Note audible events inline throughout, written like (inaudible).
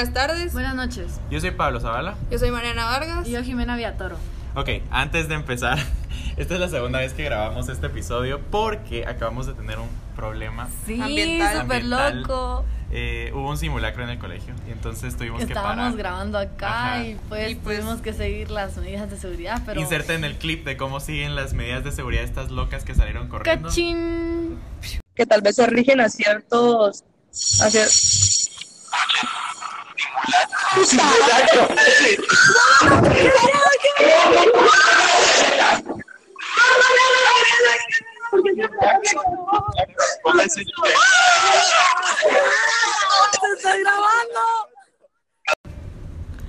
Buenas tardes. Buenas noches. Yo soy Pablo Zavala. Yo soy Mariana Vargas. Y yo Jimena Viatoro. Ok, antes de empezar, (laughs) esta es la segunda vez que grabamos este episodio porque acabamos de tener un problema. Sí, Ambiental. súper loco. Eh, hubo un simulacro en el colegio y entonces tuvimos que Estábamos parar. grabando acá Ajá. y pues, Y, pues, tuvimos que seguir las medidas de seguridad, pero... Inserten el clip de cómo siguen las medidas de seguridad estas locas que salieron corriendo. ¡Cachín! que tal vez se rigen a ciertos a cier-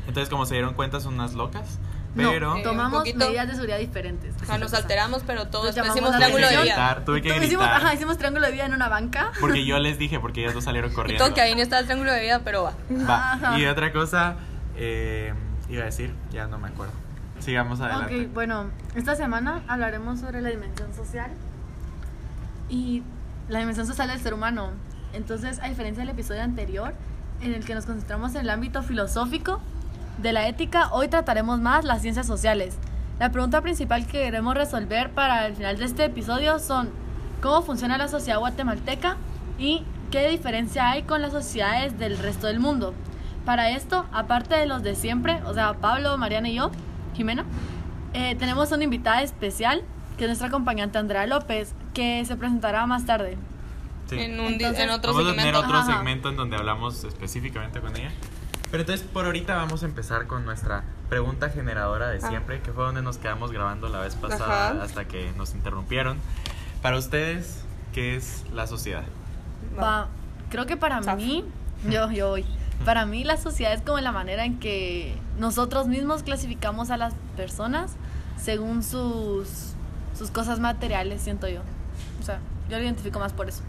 Entonces, como se dieron cuenta, son unas locas. No, Pero Eh, tomamos poquito. medidas de seguridad diferentes. Ajá, nos alteramos, pero todos Nos hicimos triángulo de vida. gritar, tuve que Entonces, hicimos, gritar. ajá, hicimos triángulo de vida en una banca. Porque yo (laughs) les dije, porque ellas dos salieron Y corriendo. todo que ahí no está el triángulo de vida, pero va. Va. Ajá. Y otra cosa, eh, iba a decir, ya no me acuerdo. Sigamos adelante. Ok, bueno, esta semana hablaremos sobre la dimensión social y la dimensión social del ser humano. Entonces, a diferencia del episodio anterior, en el que nos concentramos en el ámbito filosófico de la ética, hoy trataremos más las ciencias sociales. La pregunta principal que queremos resolver para el final de este episodio son cómo funciona la sociedad guatemalteca y qué diferencia hay con las sociedades del resto del mundo. Para esto, aparte de los de siempre, o sea, Pablo, Mariana y yo, Jimena, eh, tenemos una invitada especial, que es nuestra acompañante Andrea López, que se presentará más tarde. Sí. En, un, Entonces- en otro Vamos a tener segmento. otro Ajá. segmento en donde hablamos específicamente con ella. Pero entonces por ahorita vamos a empezar con nuestra pregunta generadora de Ah. siempre, que fue donde nos quedamos grabando la vez pasada Ajá. hasta que nos interrumpieron. Para ustedes, ¿qué es la sociedad? Va. Creo que para mí, yo, yo voy. Para mí la sociedad es como la manera en que nosotros mismos clasificamos a las personas según sus, sus cosas materiales, siento yo. O sea, yo lo identifico más por eso.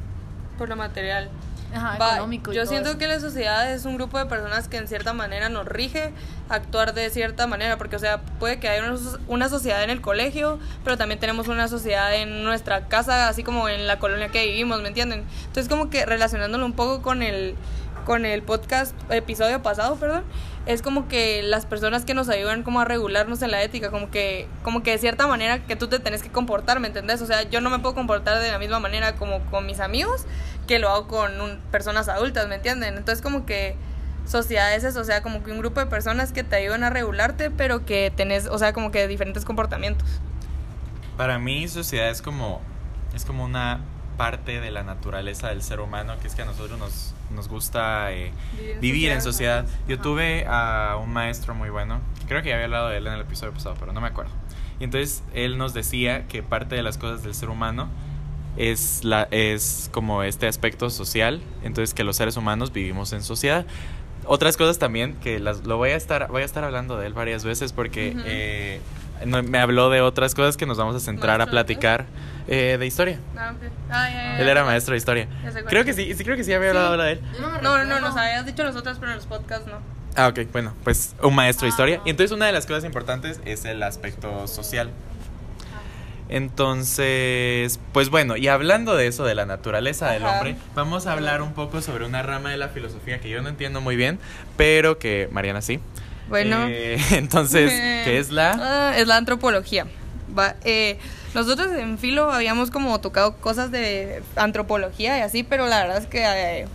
Por lo material. Ajá, Va, económico y yo todo siento eso. que la sociedad es un grupo de personas que en cierta manera nos rige actuar de cierta manera, porque o sea, puede que haya una sociedad en el colegio, pero también tenemos una sociedad en nuestra casa, así como en la colonia que vivimos, ¿me entienden? Entonces como que relacionándolo un poco con el con el podcast episodio pasado, perdón, es como que las personas que nos ayudan como a regularnos en la ética, como que como que de cierta manera que tú te tenés que comportar, ¿me entendés? O sea, yo no me puedo comportar de la misma manera como con mis amigos que lo hago con un- personas adultas, ¿me entienden? Entonces como que sociedad es eso, o sea, como que un grupo de personas que te ayudan a regularte, pero que tenés, o sea, como que diferentes comportamientos. Para mí, sociedad es como, es como una parte de la naturaleza del ser humano, que es que a nosotros nos, nos gusta eh, Vivir en vivir en sociedad. sociedad. Yo Ajá. tuve a un maestro muy bueno, creo que ya había hablado de él en el episodio pasado, pero no me acuerdo. Y entonces él nos decía que parte de las cosas del ser humano es, la, es como este aspecto social, entonces que los seres humanos vivimos en sociedad. Otras cosas también que las, lo voy a estar voy a estar hablando de él varias veces porque eh, no- me habló de otras cosas que nos vamos a centrar a platicar eh, de historia. Ah. Ah, ya, ya, Él era maestro de historia. Creo que sí, sí creo que sí había hablado de él. No, no, no, nos habías dicho nosotras, pero en los podcasts no. Ah, ok, bueno, pues un maestro de historia. Ah. Y entonces una de las cosas importantes es el aspecto social. Entonces, pues bueno, y hablando de eso, de la naturaleza del hombre, vamos a hablar un poco sobre una rama de la filosofía que yo no entiendo muy bien, pero que Mariana sí. Bueno. Eh, (laughs) entonces, (laughs) ¿qué es la? Ah, es la antropología. Va, eh, nosotros en Filo habíamos como tocado cosas de antropología y así, pero la verdad es que eh,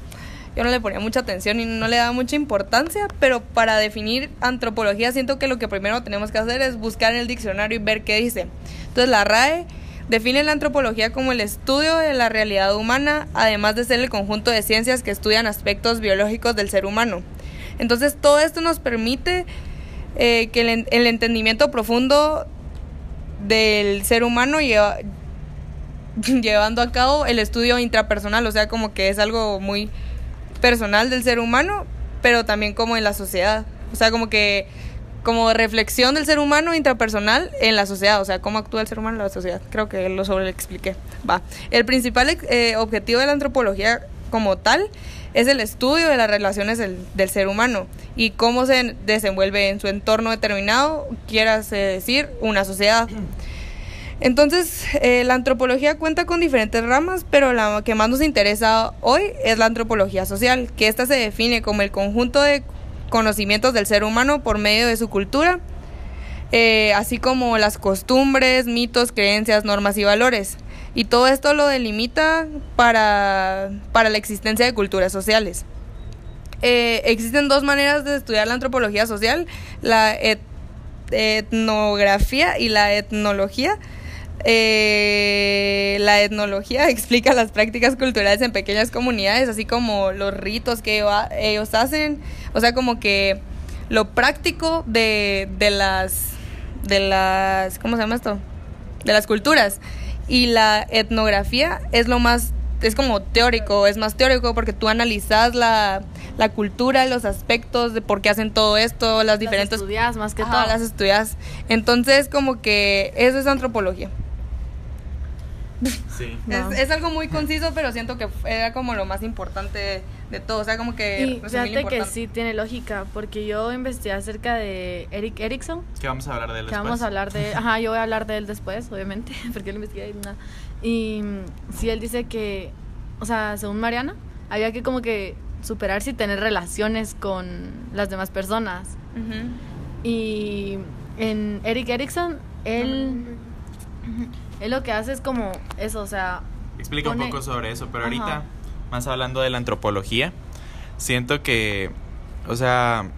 yo no le ponía mucha atención y no le daba mucha importancia, pero para definir antropología siento que lo que primero tenemos que hacer es buscar en el diccionario y ver qué dice. Entonces la RAE define la antropología como el estudio de la realidad humana, además de ser el conjunto de ciencias que estudian aspectos biológicos del ser humano. Entonces todo esto nos permite eh, que el, el entendimiento profundo del ser humano lleva, (laughs) llevando a cabo el estudio intrapersonal, o sea, como que es algo muy personal del ser humano, pero también como en la sociedad, o sea, como que como reflexión del ser humano intrapersonal en la sociedad, o sea, cómo actúa el ser humano en la sociedad. Creo que lo sobre expliqué. Va. El principal eh, objetivo de la antropología como tal es el estudio de las relaciones del, del ser humano y cómo se desenvuelve en su entorno determinado, quieras decir, una sociedad. Entonces, eh, la antropología cuenta con diferentes ramas, pero la que más nos interesa hoy es la antropología social, que esta se define como el conjunto de conocimientos del ser humano por medio de su cultura, eh, así como las costumbres, mitos, creencias, normas y valores. Y todo esto lo delimita para, para la existencia de culturas sociales. Eh, existen dos maneras de estudiar la antropología social, la et- etnografía y la etnología. Eh, la etnología (laughs) explica las prácticas culturales en pequeñas comunidades, así como los ritos que ello- ellos hacen, o sea, como que lo práctico de, de las, de las, ¿cómo se llama esto? De las culturas. Y la etnografía es lo más, es como teórico, es más teórico porque tú analizas la, la cultura, los aspectos de por qué hacen todo esto, las diferentes... Las estudias más que Ajá, todo. las estudias. Entonces, como que eso es antropología. Sí. (laughs) No. Es, es algo muy conciso, pero siento que era como lo más importante de todo. O sea, como que. Y fíjate que sí tiene lógica, porque yo investigué acerca de Eric Erickson, Que vamos a hablar de él que después. vamos a hablar de... Ajá, yo voy a hablar de él después, (laughs) obviamente, (laughs) porque lo investigué y nada. Y mm, sí, él dice que, o sea, según Mariana, había que como que superarse y tener relaciones con las demás personas. Ujú. Y en Eric Erickson, él, él lo que hace es como eso, o sea, Explica un pone- poco sobre eso, pero Ajá. ahorita, más hablando de la antropología, siento que, o sea,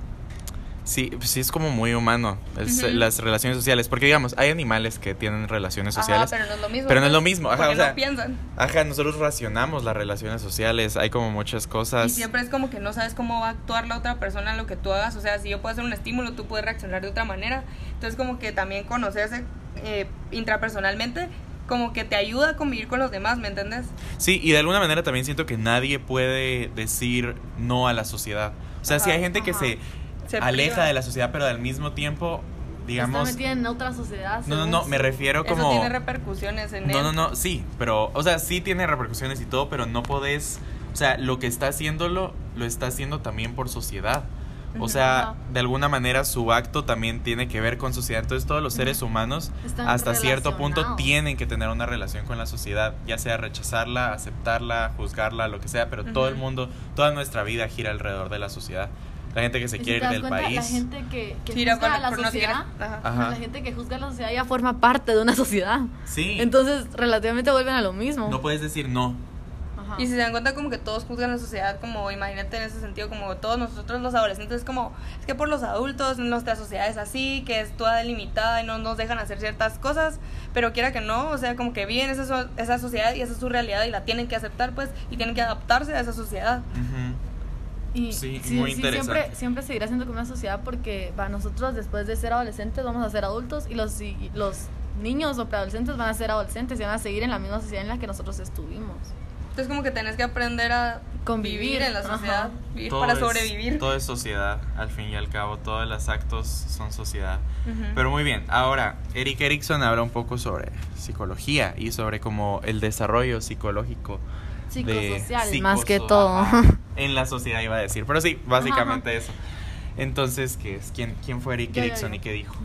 sí, sí es como muy humano es- Ujú. las relaciones sociales, porque digamos, hay animales que tienen relaciones Ajá, sociales. pero no es lo mismo. pero no es pues, lo mismo, ajá, o sea, no piensan. Ajá, nosotros racionamos las relaciones sociales, hay como muchas Y cosas. siempre es como que no sabes cómo va a actuar la otra persona en lo que tú hagas. O sea, si yo puedo hacer un estímulo, tú puedes reaccionar de otra manera. Entonces, como que también conocerse eh, intrapersonalmente, como que te ayuda a convivir con los demás, ¿me entiendes? Sí, y de alguna manera también siento que nadie puede decir no a la sociedad. O sea, si hay gente que se, Se aleja priva. de la sociedad, pero al mismo tiempo, digamos... está metida en otra sociedad. No, no, no, me refiero Eso como... tiene repercusiones en No, él. no, no, sí, pero, o sea, sí tiene repercusiones y todo, pero no podés, o sea, lo que está haciéndolo, lo está haciendo también por sociedad. O sea, Ajá. de alguna manera su acto también tiene que ver con sociedad. Entonces todos los seres humanos Están hasta cierto punto tienen que tener una relación con la sociedad, ya sea rechazarla, aceptarla, juzgarla, lo que sea, pero todo el mundo, toda nuestra vida gira alrededor de la sociedad. La gente que se si quiere ir del cuenta, país. La gente que, que Gira juzga por- a la no sociedad, Ajá. Ajá. la gente que juzga a la sociedad ya forma parte de una (laughs) sociedad. Sí. Entonces, relativamente vuelven a lo mismo. no puedes decir no. Ajá. Y si se dan cuenta como que todos juzgan la sociedad, como imagínate en ese sentido, como todos nosotros los adolescentes, como es que por los adultos nuestra sociedad es así, que es toda delimitada y no nos dejan hacer ciertas cosas, pero quiera que no, o sea, como que viven esa, esa sociedad y esa es su realidad y la tienen que aceptar pues y tienen que adaptarse a esa sociedad. Y Sí, sí, muy sí, interesante. siempre, siempre seguirá siendo como una sociedad porque va, nosotros después de ser adolescentes vamos a ser adultos y los, y los niños o preadolescentes van a ser adolescentes y van a seguir en la misma sociedad en la que nosotros estuvimos. Entonces como que tenés que aprender a Convivir, vivir en la ajá. sociedad, vivir Todo para es- sobrevivir. todo es sociedad, al fin y al cabo. Todos los actos son sociedad. Ujú. Pero muy bien, ahora Eric Erickson habla un poco sobre psicología y sobre como el desarrollo psicológico de Psicosocial, más que todo. ajá, (laughs) en la sociedad iba a decir, pero sí, básicamente eso. Entonces, ¿qué es? ¿Quién, quién fue Eric Erickson y qué dijo?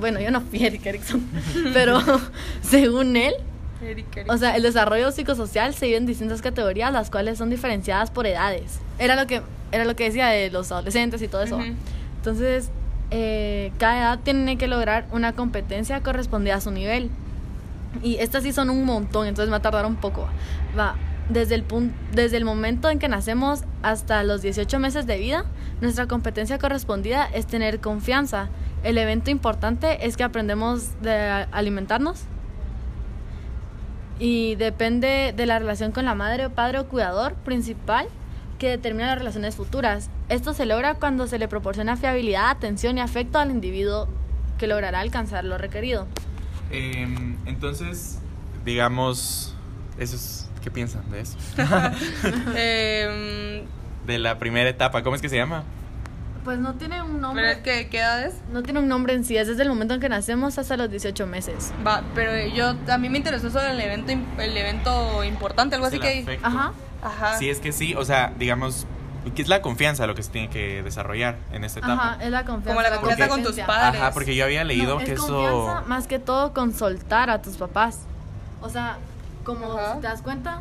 Bueno, yo no fui Eric Erickson, (laughs) pero (laughs) según él, Eric, Eric. o sea, el desarrollo psicosocial se divide en distintas categorías, las cuales son diferenciadas por edades. Era lo que, era lo que decía de los adolescentes y todo eso. Entonces, eh, cada edad tiene que lograr una competencia correspondida a su nivel. Y estas sí son un montón, entonces me va a tardar un poco. Va, desde el, desde el momento en que nacemos hasta los 18 meses de vida, nuestra competencia correspondida es tener confianza. El evento importante es que aprendemos de alimentarnos. Y depende de la relación con la madre o padre o cuidador principal que determina las relaciones futuras. Esto se logra cuando se le proporciona fiabilidad, atención y afecto al individuo que logrará alcanzar lo requerido. Em, entonces, digamos, eso es, ¿qué piensan de eso? (laughs) (laughs) Em, de la primera etapa, ¿cómo es que se llama? Pues no tiene un pero nombre. es que, ¿qué edad es? No tiene un nombre en sí, es desde el momento en que nacemos hasta los 18 meses. Va, pero yo, a mí me interesó sobre el evento, el evento importante, algo así el que... Ajá. Ajá. Sí, es que sí, o sea, digamos, que es la confianza lo que se tiene que desarrollar en esta etapa. Ajá, es la confianza. Como la confianza con tus padres. Ajá, porque yo había leído No, que es eso... confianza más que todo con soltar a tus papás. O sea, como Ajá. te das cuenta,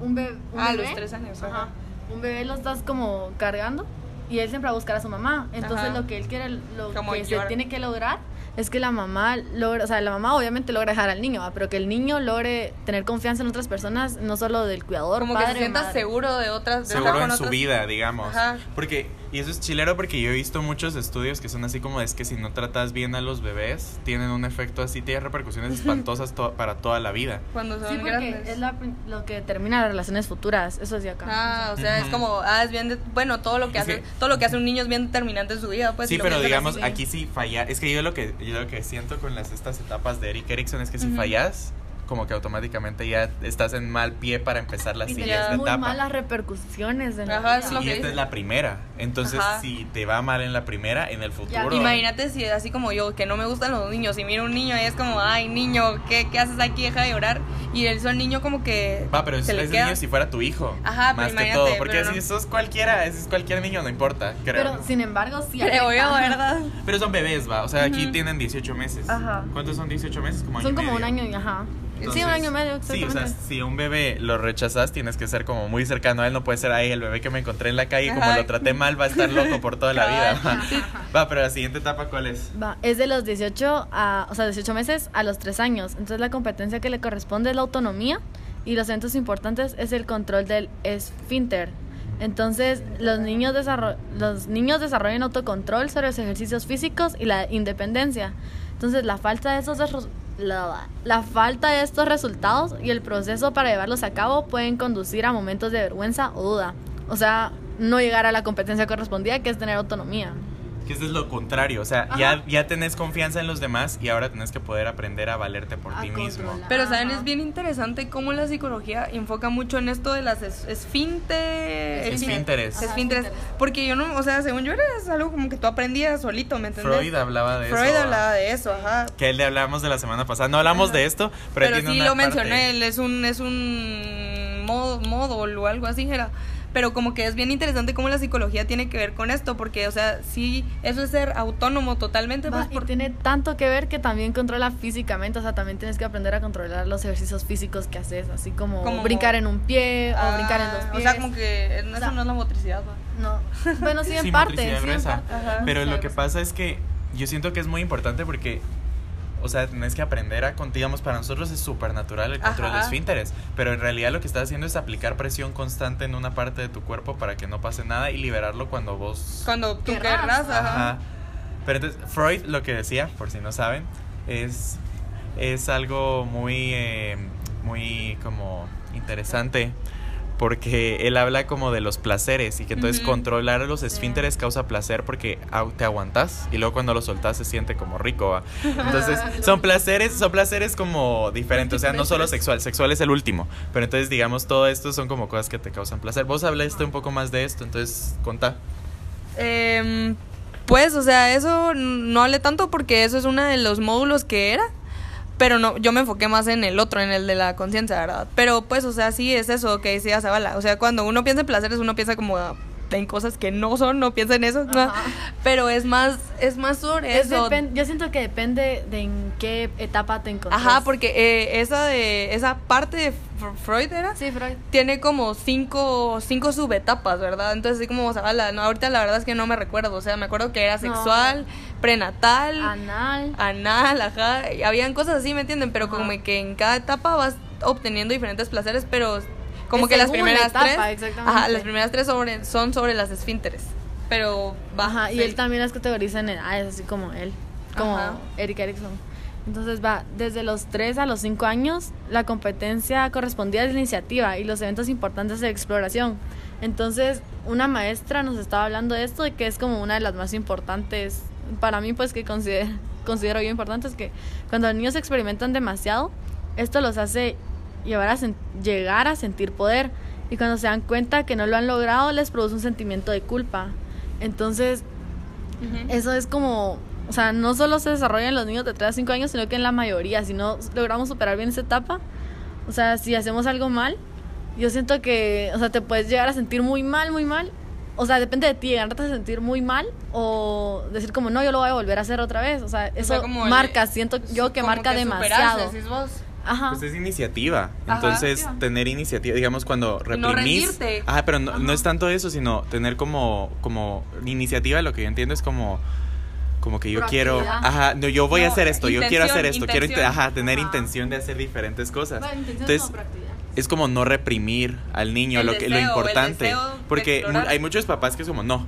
un, bebé un Ah, bebé. los tres años, Ajá. ajá. Un bebé lo estás como cargando y él siempre va a buscar a su mamá. Entonces Ajá. lo que él quiere, lo Como que se tiene que lograr es que la mamá logre, o sea, la mamá obviamente logra dejar al niño, ¿va? pero que el niño logre tener confianza en otras personas, no solo del cuidador, Como que se sienta madre. seguro de otras. De seguro en su vida, digamos. Ajá. Porque, y eso es chilero porque yo he visto muchos estudios que son así como es que si no tratas bien a los bebés, tienen un efecto así, tiene repercusiones espantosas to- para toda la vida. Cuando son Sí, porque grandes. es la lo que determina las relaciones futuras, eso es de acá. Ah, o sea, es como, ah, es bien, de- bueno, todo lo que Es hace, que- (laughs) todo lo que hace un niño es bien determinante en su vida, pues. sí, pero digamos, aquí sí fallar. Es que yo lo que, yo lo que siento con las, estas etapas de Eric Erickson es que si fallas, como que automáticamente ya estás en mal pie para empezar la y siguiente tenés muy etapa. malas repercusiones en la Ajá, es lo y que esta dice. es la primera. Entonces, Ajá. si te va mal en la primera, en el futuro. Imagínate si así como yo, que no me gustan los niños, y miro un niño y es como, ay, niño, ¿qué, qué haces aquí? Deja de llorar. Y él el niño como que Va, pero es, se le es queda. niño si fuera tu hijo. Ajá, pero más que imagínate, todo. Porque pero si no. sos cualquiera, si es cualquier niño, no importa. Creo. Pero sin embargo, sí. Creo yo. ¿verdad? (laughs) Pero son bebés, va. O sea, aquí tienen 18 meses. Ajá. ¿Cuántos son 18 meses? Como Son como un año y ajá. sí, Entonces, un año medio, Sí, o sea, si un bebé lo rechazas, tienes que ser como muy cercano a él. No puede ser ahí el bebé que me encontré en la calle. Como Ajá. lo traté mal, va a estar loco por toda la vida. Va. (laughs) Va, pero la siguiente etapa, ¿cuál es? Va, es de los 18 a, o sea, 18 meses a los 3 años. Entonces la competencia que le corresponde es la autonomía y los eventos importantes es el control del esfínter. Entonces, los niños, los niños desarrollan autocontrol sobre los ejercicios físicos y la independencia. Entonces, la falta de esos la, la falta de estos resultados y el proceso para llevarlos a cabo pueden conducir a momentos de vergüenza o duda. O sea, no llegar a la competencia correspondida, que es tener autonomía. Que eso es lo contrario. O sea, Ajá. ya, ya tenés confianza en los demás y ahora tenés que poder aprender a valerte por A ti mismo. Pero saben, Ajá. es bien interesante cómo la psicología enfoca mucho en esto de las es-. Esfínteres. Ajá, Esfínteres. esfínteres. Porque yo no, o sea, según yo era algo como que tú aprendías solito, ¿me entiendes? Freud hablaba de Freud eso. ¿va? hablaba de eso, ajá. Que él le hablamos de la semana pasada. No hablamos de esto, pero, Pero, él tiene sí una lo parte- mencioné, él es un, es un modo, módulo o algo así era. Pero como que es bien interesante cómo la psicología tiene que ver con esto, porque, o sea, sí, eso es ser autónomo totalmente, Va, pues, y por- tiene tanto que ver que también controla físicamente, o sea, también tienes que aprender a controlar los ejercicios físicos que haces, así como, Como- brincar en un pie Ah, o brincar en dos pies. O sea, como que eso O sea, no es la motricidad, ¿va? No, bueno, sí, (laughs) en Sí, parte. sí, en parte. Ajá. Pero lo que pasa es que yo siento que es muy importante porque, o sea, tenés que aprender a, digamos, para nosotros es súper natural el control de Ajá. esfínteres, pero en realidad lo que estás haciendo es aplicar presión constante en una parte de tu cuerpo para que no pase nada y liberarlo cuando vos... Cuando tú Querrás, ajá. Ajá. Pero entonces, Freud lo que decía, por si no saben, es, es algo muy, eh, muy como interesante porque él habla como de los placeres y que entonces Ujú. controlar los esfínteres causa placer porque te aguantas y luego cuando lo soltas se siente como rico. ¿va? Entonces (laughs) son placeres, son placeres como diferentes, o sea, no solo sexual, sexual es el último, pero entonces digamos todo esto son como cosas que te causan placer. Vos hablaste un poco más de esto, entonces contá. Em, pues, o sea, eso no hablé tanto porque eso es uno de los módulos que era. Pero no, yo me enfoqué más en el otro, en el de la conciencia, ¿verdad? Pero pues, o sea, sí es eso que decía Zavala. O sea, cuando uno piensa en placeres, uno piensa como en cosas que no son, no piensa en eso. ¿no? Pero es más, es más sobre Es eso. yo siento que depende de en qué etapa te encuentras. Ajá, porque eh, esa de esa parte de Fr- Freud era Sí, Freud. tiene como cinco, cinco subetapas, ¿verdad? Entonces, así como Zavala, no, ahorita la verdad es que no me recuerdo, o sea, me acuerdo que era No. Prenatal, Anal. anal, ajá, habían cosas así, ¿me entienden? Pero Ajá. como que en cada etapa vas obteniendo diferentes placeres, pero como Es que las la primeras etapa, tres, ajá, las primeras tres sobre, son sobre las esfínteres, pero Ajá, y él también las categoriza en edades, así como él, como Ajá. Eric Erickson. Entonces va, desde los 3 a los 5 años, la competencia correspondía a la iniciativa y los eventos importantes de exploración. Entonces, una maestra nos estaba hablando de esto y que es como una de las más importantes, para mí pues que considero, considero yo importantes, que cuando los niños experimentan demasiado, esto los hace llevar a llegar a sentir poder y cuando se dan cuenta que no lo han logrado les produce un sentimiento de culpa. Entonces, eso es como, o sea, no solo se desarrolla en los niños de 3 a 5 años, sino que en la mayoría, si no logramos superar bien esa etapa, o sea, si hacemos algo mal, yo siento que, o sea, te puedes llegar a sentir muy mal, muy mal. O sea, depende de ti, llegarte a sentir muy mal o decir como, no, yo lo voy a volver a hacer otra vez. O sea, O eso sea, como el- marca, siento yo que marca superarse, demasiado. decís vos. Ajá. Pues es iniciativa. Ajá. Entonces, tener iniciativa, digamos, cuando no reprimís. rendirte. Ajá, pero no, no es tanto eso, sino tener como, como iniciativa, lo que yo entiendo es como. Como que yo quiero. Ajá, no, yo voy a No, hacer esto, yo quiero hacer intención, esto, quiero ajá, tener Ajá. intención de hacer diferentes cosas. Bueno, intención Entonces. Es como no reprimir al niño, El lo, que, lo deseo, importante. Porque hay muchos papás que es como, no,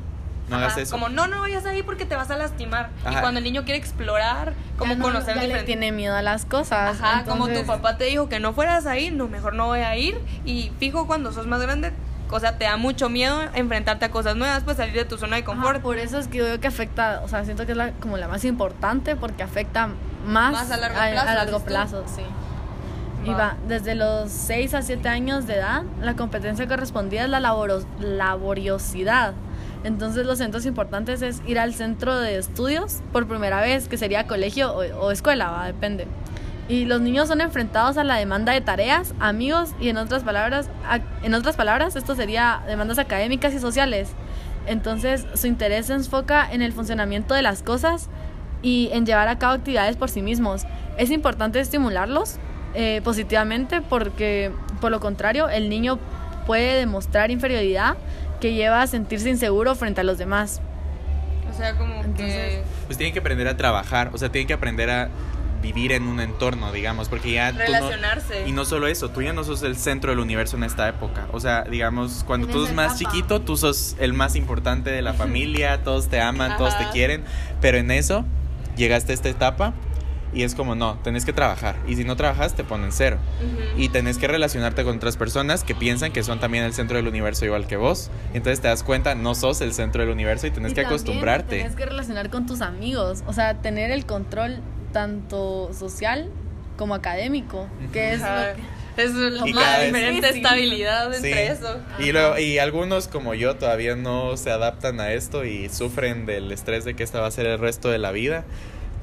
no hagas eso. Como no, no vayas ahí porque te vas a lastimar. Y cuando el niño quiere explorar, como Ya no- conocer diferentes- tiene miedo a las cosas. Ajá, como tu papá te dijo que no fueras ahí, no, mejor no voy a ir. Y fijo, cuando sos más grande, o sea, te da mucho miedo enfrentarte a cosas nuevas, pues salir de tu zona de Ajá, confort. por eso es que yo veo que afecta, o sea, siento que es la, como la más importante porque afecta más, Más a largo a, plazo, largo dices tú. plazo, sí. Y Va. desde los 6 a 7 años de edad, la competencia correspondida es la laboro- laboriosidad. Entonces los centros importantes es ir al centro de estudios por primera vez, que sería colegio o, o escuela, va, depende. Y los niños son enfrentados a la demanda de tareas, amigos y en otras palabras, a- en otras palabras, esto sería demandas académicas y sociales. Entonces, su interés se enfoca en el funcionamiento de las cosas y en llevar a cabo actividades por sí mismos. Es importante estimularlos eh, positivamente porque, por lo contrario, el niño puede demostrar inferioridad que lleva a sentirse inseguro frente a los demás. O sea, como que... Entonces- Pues tienen que aprender a trabajar, o sea, tienen que aprender a vivir en un entorno, digamos, porque ya tú no- Relacionarse. y no solo eso, tú ya no sos el centro del universo en esta época. O sea, digamos, cuando En tú sos más etapa. chiquito, tú sos el más importante de la (laughs) familia, todos te aman, todos te Ajá. quieren, pero en eso llegaste a esta etapa y es como, no, tenés que trabajar. Y si no trabajas, te ponen cero. Ujú. Y tenés que relacionarte con otras personas que piensan que son también el centro del universo igual que vos. Entonces te das cuenta, no sos el centro del universo y tenés Y que acostumbrarte. Tienes que relacionar con tus amigos, o sea, tener el control tanto social como académico, que es lo que... Es lo más diferente sí. estabilidad Sí. entre eso. Y, luego- y algunos como yo todavía no se adaptan a esto y sufren del estrés de que esta va a ser el resto de la vida,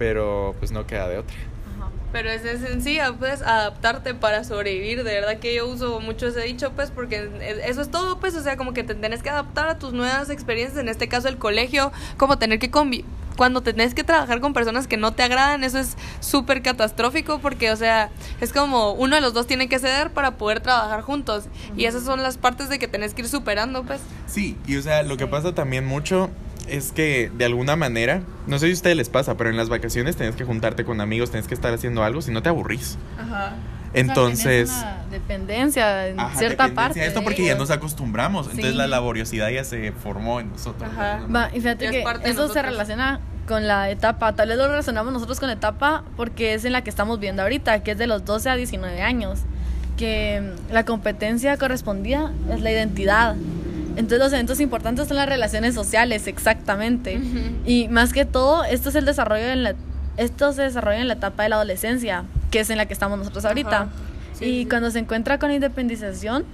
pero pues no queda de otra. Ajá. Pero es sencilla, pues, adaptarte para sobrevivir. De verdad que yo uso mucho ese dicho, pues, porque eso es todo, pues, o sea, como que te tenés que adaptar a tus nuevas experiencias, en este caso el colegio, como tener que convivir. Cuando tenés que trabajar con personas que no te agradan, eso es súper catastrófico porque, o sea, es como uno de los dos tiene que ceder para poder trabajar juntos. Y esas son las partes de que tenés que ir superando, pues. Sí, y o sea, lo que pasa también mucho es que de alguna manera, no sé si a ustedes les pasa, pero en las vacaciones tenés que juntarte con amigos, tenés que estar haciendo algo, si no te aburrís. Ajá. Entonces... O sea, una dependencia en Ajá, cierta dependencia parte. de Esto porque ya ellos. nos acostumbramos, entonces Sí. la laboriosidad ya se formó en nosotros. Ajá. Va, y fíjate Ya es que eso se relaciona con la etapa, tal vez lo relacionamos nosotros con la etapa porque es en la que estamos viendo ahorita, que es de los 12 a 19 años, que la competencia correspondida es la identidad. Entonces los eventos importantes son las relaciones sociales, exactamente. Y más que todo, esto es el desarrollo en la esto se desarrolla en la etapa de la adolescencia, que es en la que estamos nosotros ahorita. Sí, y sí. cuando se encuentra con independización,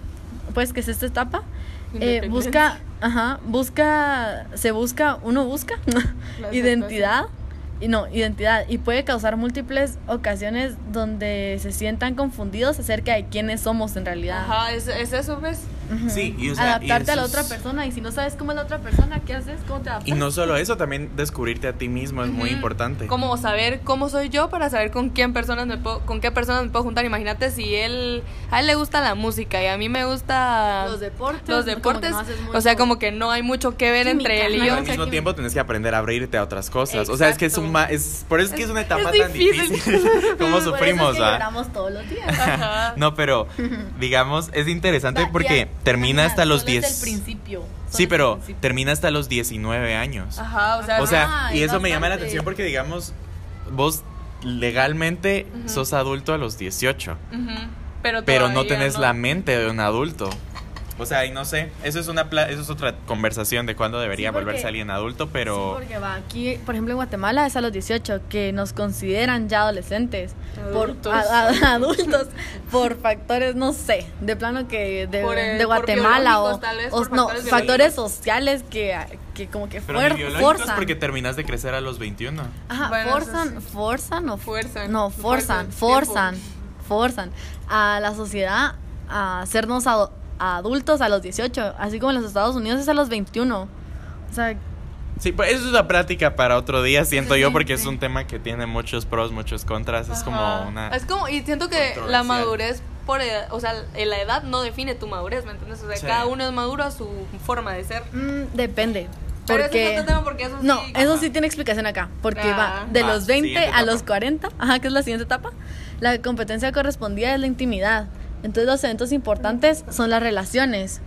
pues que es esta etapa, eh, busca, ajá, busca, se busca, uno busca (laughs) identidad y no, identidad y puede causar múltiples ocasiones donde se sientan confundidos acerca de quiénes somos en realidad. Ajá, es, es eso, pues. Sí, y o sea, y adaptarte a la eso otra persona y si no sabes cómo es la otra persona, ¿qué haces? ¿Cómo te adaptas? Y no solo eso, también descubrirte a ti mismo es muy importante. Como saber cómo soy yo para saber con quién personas me puedo, con qué personas me puedo juntar. Imagínate si él a él le gusta la música y a mí me gusta los deportes, los deportes, no o sea, como que no hay mucho que ver Química, entre él y no yo. Pero al mismo química. tiempo tenés que aprender a abrirte a otras cosas. O sea, es que es un ma- es por eso es que es una etapa Es tan difícil. difícil. (laughs) Como Por eso sufrimos, es que ¿va? lloramos todos los días. Ajá. (laughs) No, pero (laughs) digamos, es interesante porque termina hasta los solo es 10. del principio. Sí, pero principio. termina hasta los 19 años. Ajá, o sea, O sea, Ah, y es eso me llama la atención porque digamos, vos legalmente sos adulto a los 18, ujú, pero pero no tenés la mente de un adulto. O sea, y no sé, eso es una pla- eso es otra conversación de cuándo debería Sí, porque- volverse alguien adulto, pero Sí, porque va aquí, por ejemplo, en Guatemala es a los 18 que nos consideran ya adolescentes. Adultos. Por, a- a- (laughs) adultos por factores, no sé, de plano que de, Por, de por Guatemala o, tal vez, o por no, factores factores sociales que, que como que pero fuer- forzan. porque terminas de crecer a los 21. Ajá, Bueno, forzan, sí. forzan o Fuerzan. No, forzan, Fuerzan, forzan, forzan a la sociedad a hacernos adu- adultos a los 18, así como en los Estados Unidos es a los 21. O sea, Sí, pues eso es una práctica para otro día, siento yo, Sí, porque es un tema que tiene muchos pros, muchos contras. Es como una. Es como, y siento que la madurez por edad, o sea, en la edad no define tu madurez, ¿me entiendes? O sea, Sí. cada uno es maduro a su forma de ser. Mm, depende. Pero ese Porque... es otro tema porque eso No, sí. eso Ajá. sí tiene explicación acá, porque Ah. va de Va, los 20 siguiente a los etapa. 40, ajá, que es la siguiente etapa, la competencia correspondida es la intimidad. Entonces los eventos importantes son las relaciones.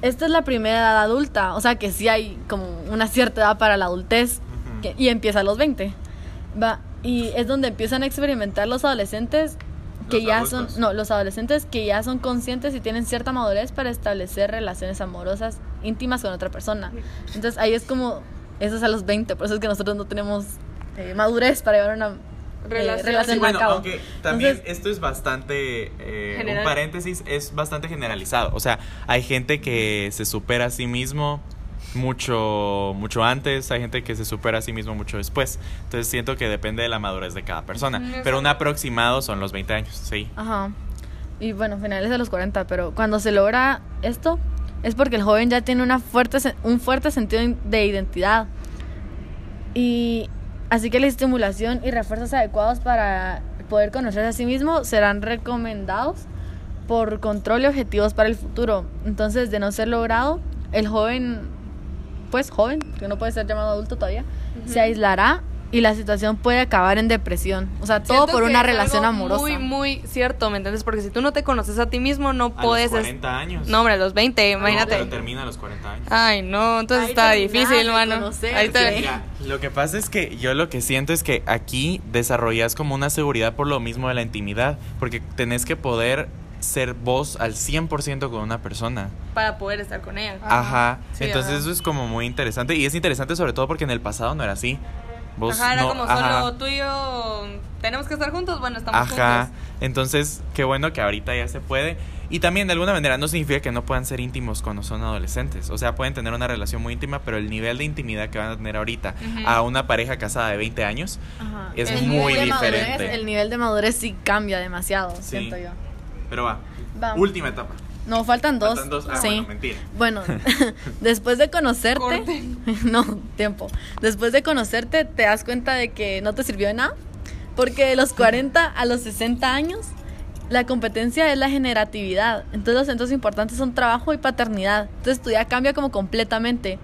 Esta es la primera edad adulta, o sea que sí hay como una cierta edad para la adultez que- y empieza a los 20. Va, y es donde empiezan a experimentar los adolescentes que Los ya adultos. son, no, los adolescentes que ya son conscientes y tienen cierta madurez para establecer relaciones amorosas íntimas con otra persona. Entonces ahí es como, eso es a los 20, por eso es que nosotros no tenemos eh, madurez para llevar una eh, Relación. Sí, bueno, a cabo. aunque también Entonces- esto es bastante, eh, un paréntesis, es bastante generalizado. O sea, hay gente que se supera a sí mismo mucho, mucho antes, hay gente que se supera a sí mismo mucho después. Entonces siento que depende de la madurez de cada persona. Pero un aproximado son los 20 años, sí. Ajá. Y bueno, finales de los 40, pero cuando se logra esto es porque el joven ya tiene una fuerte, un fuerte sentido de identidad. Y así que la estimulación y refuerzos adecuados para poder conocerse a sí mismo serán recomendados por control y objetivos para el futuro. Entonces, de no ser logrado, el joven, pues joven, que no puede ser llamado adulto todavía, se aislará y la situación puede acabar en depresión. O sea, todo Siento por una relación algo amorosa. Muy, muy cierto, ¿me entiendes? Porque si tú no te conoces a ti mismo, no A puedes. los es- 40 años. No, hombre, a los 20, No, imagínate. pero termina a los 40 años. Ay, no, entonces Ahí está difícil, mano. Ahí te- Mira, lo que pasa es que yo lo que siento es que aquí desarrollas como una seguridad por lo mismo de la intimidad, porque tenés que poder ser vos al 100% con una persona. Para poder estar con ella. Ajá. Sí, Entonces ajá. eso es como muy interesante y es interesante sobre todo porque en el pasado no era así. Vos Ajá, era no- como ajá. solo tú y yo tenemos que estar juntos, bueno, estamos Ajá. juntos. Entonces, qué bueno que ahorita ya se puede. Y también, de alguna manera, no significa que no puedan ser íntimos cuando son adolescentes. O sea, pueden tener una relación muy íntima, pero el nivel de intimidad que van a tener ahorita a una pareja casada de 20 años Ajá. es El muy madurez- diferente. el nivel de madurez sí cambia demasiado, Sí. siento yo. Pero va. Va. Última etapa. No, faltan dos. Faltan dos. Ah, sí. bueno, mentira. Bueno, (laughs) después de conocerte, Corte. (laughs) no, tiempo. Después de conocerte, te das cuenta de que no te sirvió de nada. Porque de los 40 a los 60 años, la competencia es la generatividad. Entonces, los centros importantes son trabajo y paternidad. Entonces, tu vida cambia como completamente.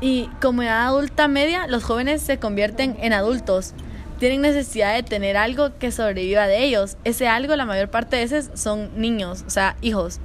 Y como edad adulta media, los jóvenes se convierten en adultos. Tienen necesidad de tener algo que sobreviva de ellos. Ese algo, la mayor parte de esos son niños, o sea, hijos.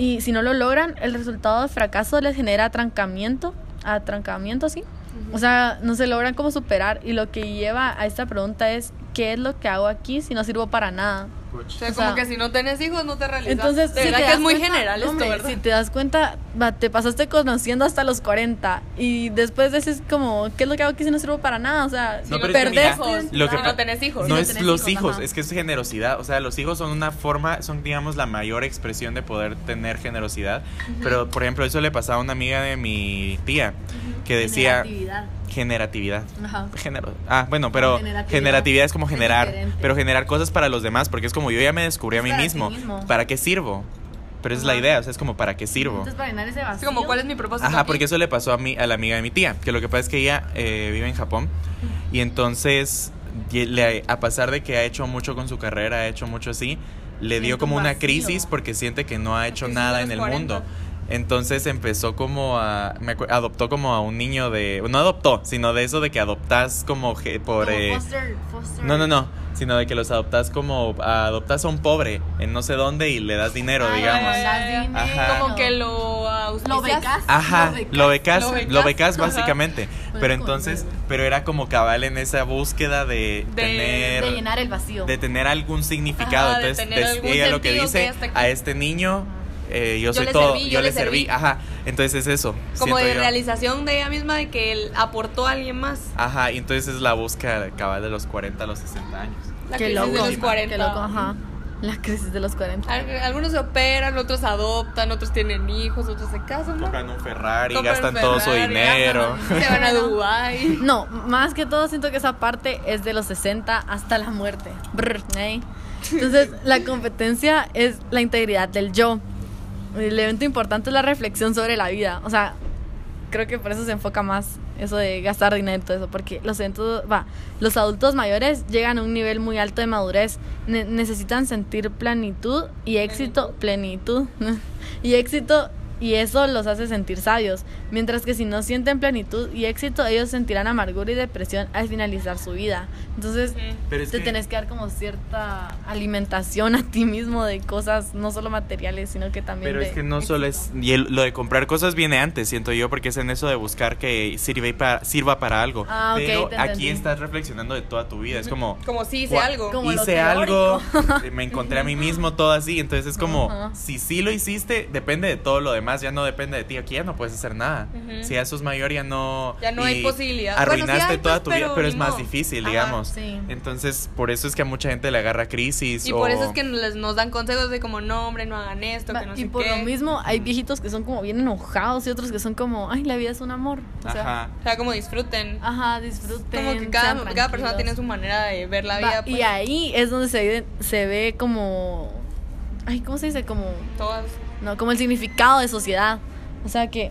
Y si no lo logran, el resultado de fracaso les genera atrancamiento, atrancamiento, sí. O sea, no se logran como superar. Y lo que lleva a esta pregunta es, ¿qué es lo que hago aquí si no sirvo para nada? O sea, O como sea, que si no tenés hijos no te realizas. Entonces, de si verdad que es muy cuenta- general esto, hombre, ¿verdad? Si te das cuenta, va, te pasaste conociendo hasta los 40 y después de eso es como, ¿qué es lo que hago aquí si no sirvo para nada? O sea, Si No, no, pero es que perdés hijos, lo que si no tenés hijos. No no es los hijos, ajá. es que es generosidad. O sea, los hijos son una forma, son, digamos, la mayor expresión de poder tener generosidad. Pero, por ejemplo, eso le pasaba a una amiga de mi tía que decía Generatividad. generatividad. Ajá. Genero- ah, bueno, pero generatividad. generatividad es como Es generar, diferente. pero generar cosas para los demás, porque es como yo ya me descubrí a mí para mismo. mismo. ¿Para qué sirvo? Pero es la idea, o sea, es como ¿para qué sirvo? Entonces, para llenar ese vacío. Como, ¿cuál es mi propósito? Ajá, aquí? porque eso le pasó a mí, a la amiga de mi tía, que lo que pasa es que ella eh, vive en Japón y entonces le- a pesar de que ha hecho mucho con su carrera, ha hecho mucho así, le dio como un una crisis porque siente que no ha hecho nada en el 40. mundo. Entonces empezó como a me acu- adoptó como a un niño de no adoptó, sino de eso de que adoptas como por Como eh, foster- foster- no, no, no, sino de que los adoptas como adoptas a un pobre en no sé dónde y le das dinero, Ah, digamos. le das dinero. Ajá. Como que lo. Lo becas. Ajá, lo becas, Lo becas, lo becas ajá. básicamente. Pero entonces, pero era como cabal en esa búsqueda de, De- tener De llenar el vacío. de tener algún significado. Ajá, de entonces, tener des- algún ella lo que dice que a este niño, eh, yo, Yo soy le todo, serví, yo, yo le serví. serví. Ajá, entonces es eso. Como de yo. realización de ella misma de que él aportó a alguien más. Ajá, y entonces es la búsqueda cabal de los 40 a los 60 años. La Qué crisis loco. de los 40. Qué loco, ajá. La crisis de los 40. Al- Algunos se operan, otros adoptan, otros tienen hijos, otros se casan, ¿no? Compran un Ferrari, Compran gastan un todo su Ferrari, dinero. gastan- Se van a Dubái. No, más que todo siento que esa parte es de los 60 hasta la muerte. Brr, ¿eh? Entonces, la competencia es la integridad del yo. El evento importante es la reflexión sobre la vida. O sea, creo que por eso se enfoca más eso de gastar dinero y todo eso, porque los eventos, va, los adultos mayores llegan a un nivel muy alto de madurez, Ne- necesitan sentir plenitud y éxito, plenitud, (laughs) y éxito y eso los hace sentir sabios, mientras que si no sienten plenitud y éxito, ellos sentirán amargura y depresión al finalizar su vida. Entonces, Pero te que- tenés que dar como cierta alimentación a ti mismo de cosas no solo materiales, sino que también Pero de es que no solo es. Y el- lo de comprar cosas viene antes, siento yo, porque es en eso de buscar que sirve para, sirva para algo. Ah, ok, Pero aquí estás reflexionando de toda tu vida. Es como. Como si hice algo. Como hice algo, me encontré a mí mismo, todo así. Entonces es como, Ajá. si sí lo hiciste, depende de todo lo demás, ya no depende de ti. Aquí ya no puedes hacer nada. Si ya sos mayor, ya no. Ya no hay posibilidad. Arruinaste Bueno, sí hay, toda pues, tu vida, pero es más difícil, Ajá, digamos. sí. Entonces, por eso es que a mucha gente le agarra crisis. Y o- por eso es que les, nos dan consejos de como, no, hombre, no hagan esto, Va, que no y sé por qué. lo mismo hay viejitos que son como bien enojados y otros que son como, ay, la vida es un amor. O sea, Ajá. O sea, como disfruten. ajá, disfruten. como que cada, cada persona tiene su manera de ver la Va, vida. Pues, Y ahí es donde se se ve como, ay, ¿cómo se dice? Como, todas. No, como el significado de sociedad. O sea que,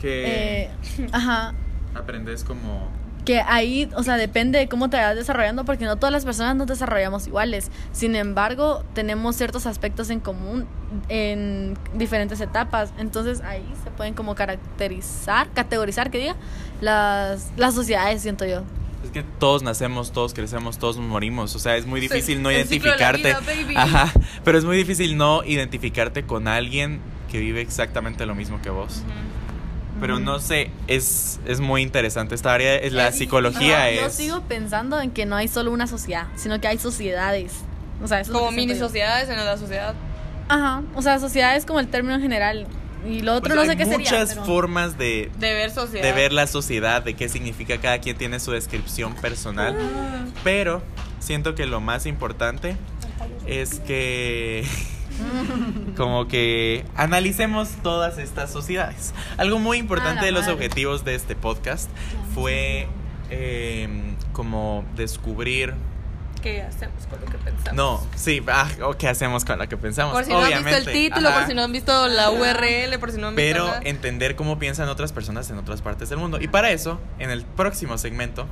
Que eh, (laughs) ajá, aprendes como. que ahí, o sea, depende de cómo te vayas desarrollando, porque no todas las personas nos desarrollamos iguales. Sin embargo, tenemos ciertos aspectos en común en diferentes etapas. Entonces ahí se pueden como caracterizar, categorizar, que diga, las, las sociedades, siento yo. Que todos nacemos, todos crecemos, todos morimos. O sea, es muy Sí, difícil no identificarte. vida, baby. Ajá. Pero es muy difícil no identificarte con alguien que vive exactamente lo mismo que vos. Pero no sé, es, es muy interesante esta área. Es la psicología Ajá, es. Yo sigo pensando en que no hay solo una sociedad, sino que hay sociedades. O sea, eso Como mini yo. sociedades en la sociedad. Ajá, o sea, sociedad es como el término general. Y lo otro Pues no hay sé qué sería. muchas pero- formas de, De ver sociedad. de ver la sociedad, de qué significa cada quien tiene su descripción personal. Ah. Pero siento que lo más importante es que (laughs) como que analicemos todas estas sociedades. Algo muy Ah, importante la de los madre. objetivos de este podcast fue eh, como descubrir ¿Qué hacemos con lo que pensamos? no, sí, ah, o qué hacemos con lo que pensamos. Por si no han visto el título, ajá. por si no han visto la URL, por si no han visto Pero nada. entender cómo piensan otras personas en otras partes del mundo. Y para eso, en el próximo segmento,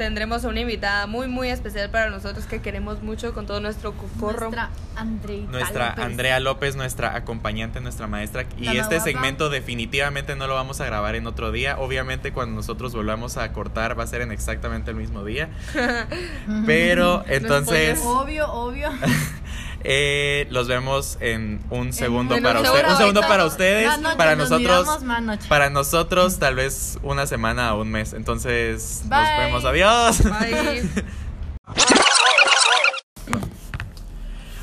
tendremos una invitada muy, muy especial para nosotros que queremos mucho con todo nuestro cocorro. Nuestra Andreita nuestra López. Andrea López, nuestra acompañante, nuestra maestra. Y La este segmento definitivamente no lo vamos a grabar en otro día. Obviamente cuando nosotros volvamos a cortar va a ser en exactamente el mismo día. (laughs) Pero entonces Obvio, obvio. (laughs) eh, los vemos en un segundo en para ustedes. Un segundo para ustedes. Para nos nosotros. miramos. Para nosotros tal vez una semana o un mes. Entonces nos vemos. Adiós. Bye. (laughs)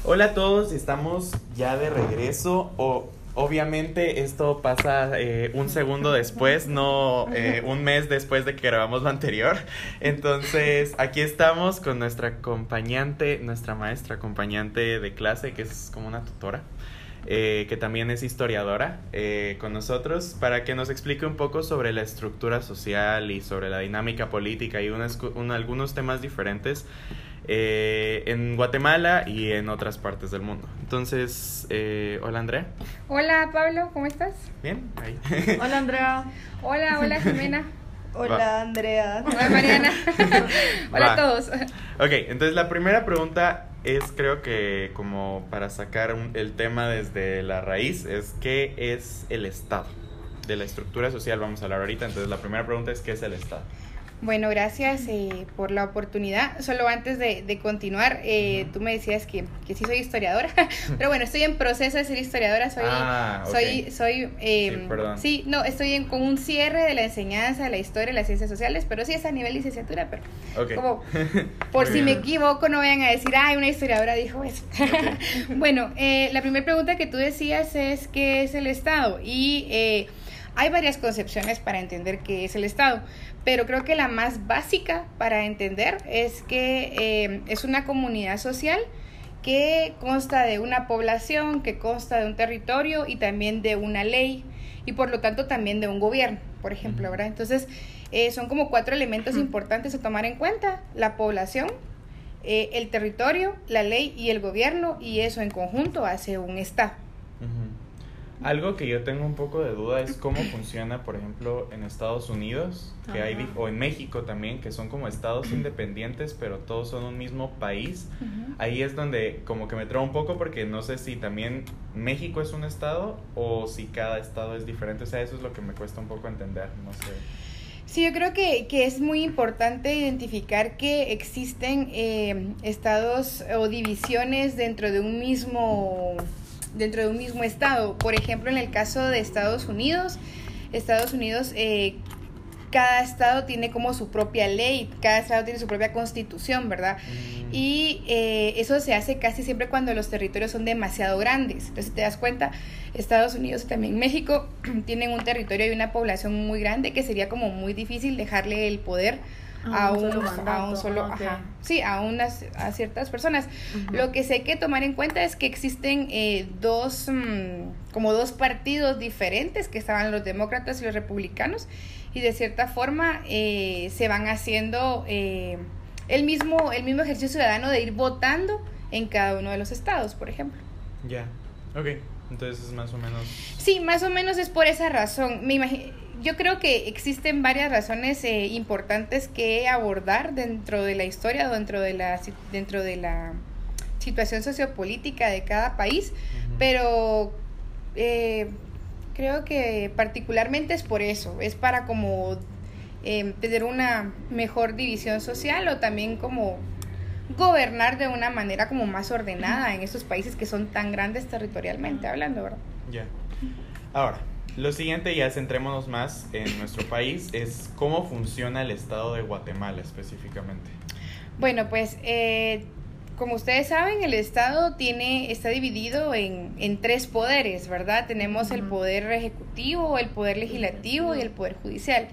Hola a todos, estamos ya de regreso. O, obviamente esto pasa eh, un segundo después, no eh, un mes después de que grabamos lo anterior. Entonces aquí estamos con nuestra acompañante, nuestra maestra acompañante de clase, que es como una tutora. eh, que también es historiadora, con nosotros para que nos explique un poco sobre la estructura social y sobre la dinámica política y unas algunos temas diferentes eh, en Guatemala y en otras partes del mundo. Entonces, eh, hola Andrea. Hola Pablo, ¿cómo estás? Bien, ahí. (laughs) Hola, Andrea. Hola, hola (laughs) Jimena. Hola, Andrea. Hola Mariana. (laughs) hola Va. a todos. ok, entonces la primera pregunta es creo que como para sacar un- el tema desde la raíz es ¿qué es el Estado? De la estructura social vamos a hablar ahorita, entonces la primera pregunta es ¿qué es el Estado? Bueno, gracias eh, por la oportunidad. Solo antes de, de continuar, eh, tú me decías que, que sí soy historiadora, (laughs) (laughs) pero bueno, estoy en proceso de ser historiadora. Soy, Ah, ok. soy, soy, eh, Sí, perdón. sí, no, estoy en, con un cierre de la enseñanza de la historia y las ciencias sociales, pero sí es a nivel licenciatura, pero como (laughs) por si me equivoco no vayan a decir, ay, una historiadora dijo eso. bueno, eh, la primera pregunta que tú decías es qué es el Estado y eh, hay varias concepciones para entender qué es el Estado, pero creo que la más básica para entender es que eh, es una comunidad social que consta de una población, que consta de un territorio y también de una ley y por lo tanto también de un gobierno, por ejemplo. ¿verdad? Entonces, eh, son como cuatro elementos importantes a tomar en cuenta, la población, eh, el territorio, la ley y el gobierno y eso en conjunto hace un Estado. Algo que yo tengo un poco de duda es cómo funciona, por ejemplo, en Estados Unidos, que hay, o en México también, que son como estados independientes, pero todos son un mismo país. Ahí es donde como que me traba un poco porque no sé si también México es un estado o si cada estado es diferente. O sea, eso es lo que me cuesta un poco entender, no sé. Sí, yo creo que, que es muy importante identificar que existen eh, estados o divisiones dentro de un mismo dentro de un mismo estado. Por ejemplo, en el caso de Estados Unidos, Estados Unidos eh, cada estado tiene como su propia ley, cada estado tiene su propia constitución, ¿verdad? Y eh, eso se hace casi siempre cuando los territorios son demasiado grandes. Entonces, si te das cuenta, Estados Unidos y también México (clears throat) tienen un territorio y una población muy grande que sería como muy difícil dejarle el poder a, A un solo a un solo, ajá, sí, a unas a ciertas personas. Lo que sí hay que tomar en cuenta es que existen eh, dos, mm, como dos partidos diferentes, que estaban los demócratas y los republicanos, y de cierta forma eh, se van haciendo eh, el, mismo, el mismo ejercicio ciudadano de ir votando en cada uno de los estados, por ejemplo. Ya, ok. Entonces es más o menos... Sí, más o menos es por esa razón. Me imagi- yo creo que existen varias razones eh, importantes que abordar dentro de la historia, dentro de la, dentro de la situación sociopolítica de cada país, pero eh, creo que particularmente es por eso, es para como eh, tener una mejor división social o también como gobernar de una manera como más ordenada en estos países que son tan grandes territorialmente hablando, ¿verdad? Ya. Ahora, lo siguiente, ya centrémonos más en nuestro país, es cómo funciona el estado de Guatemala específicamente. Bueno, pues eh, como ustedes saben, el Estado tiene, está dividido en, en tres poderes, ¿verdad? Tenemos el poder ejecutivo, el poder legislativo y el poder judicial.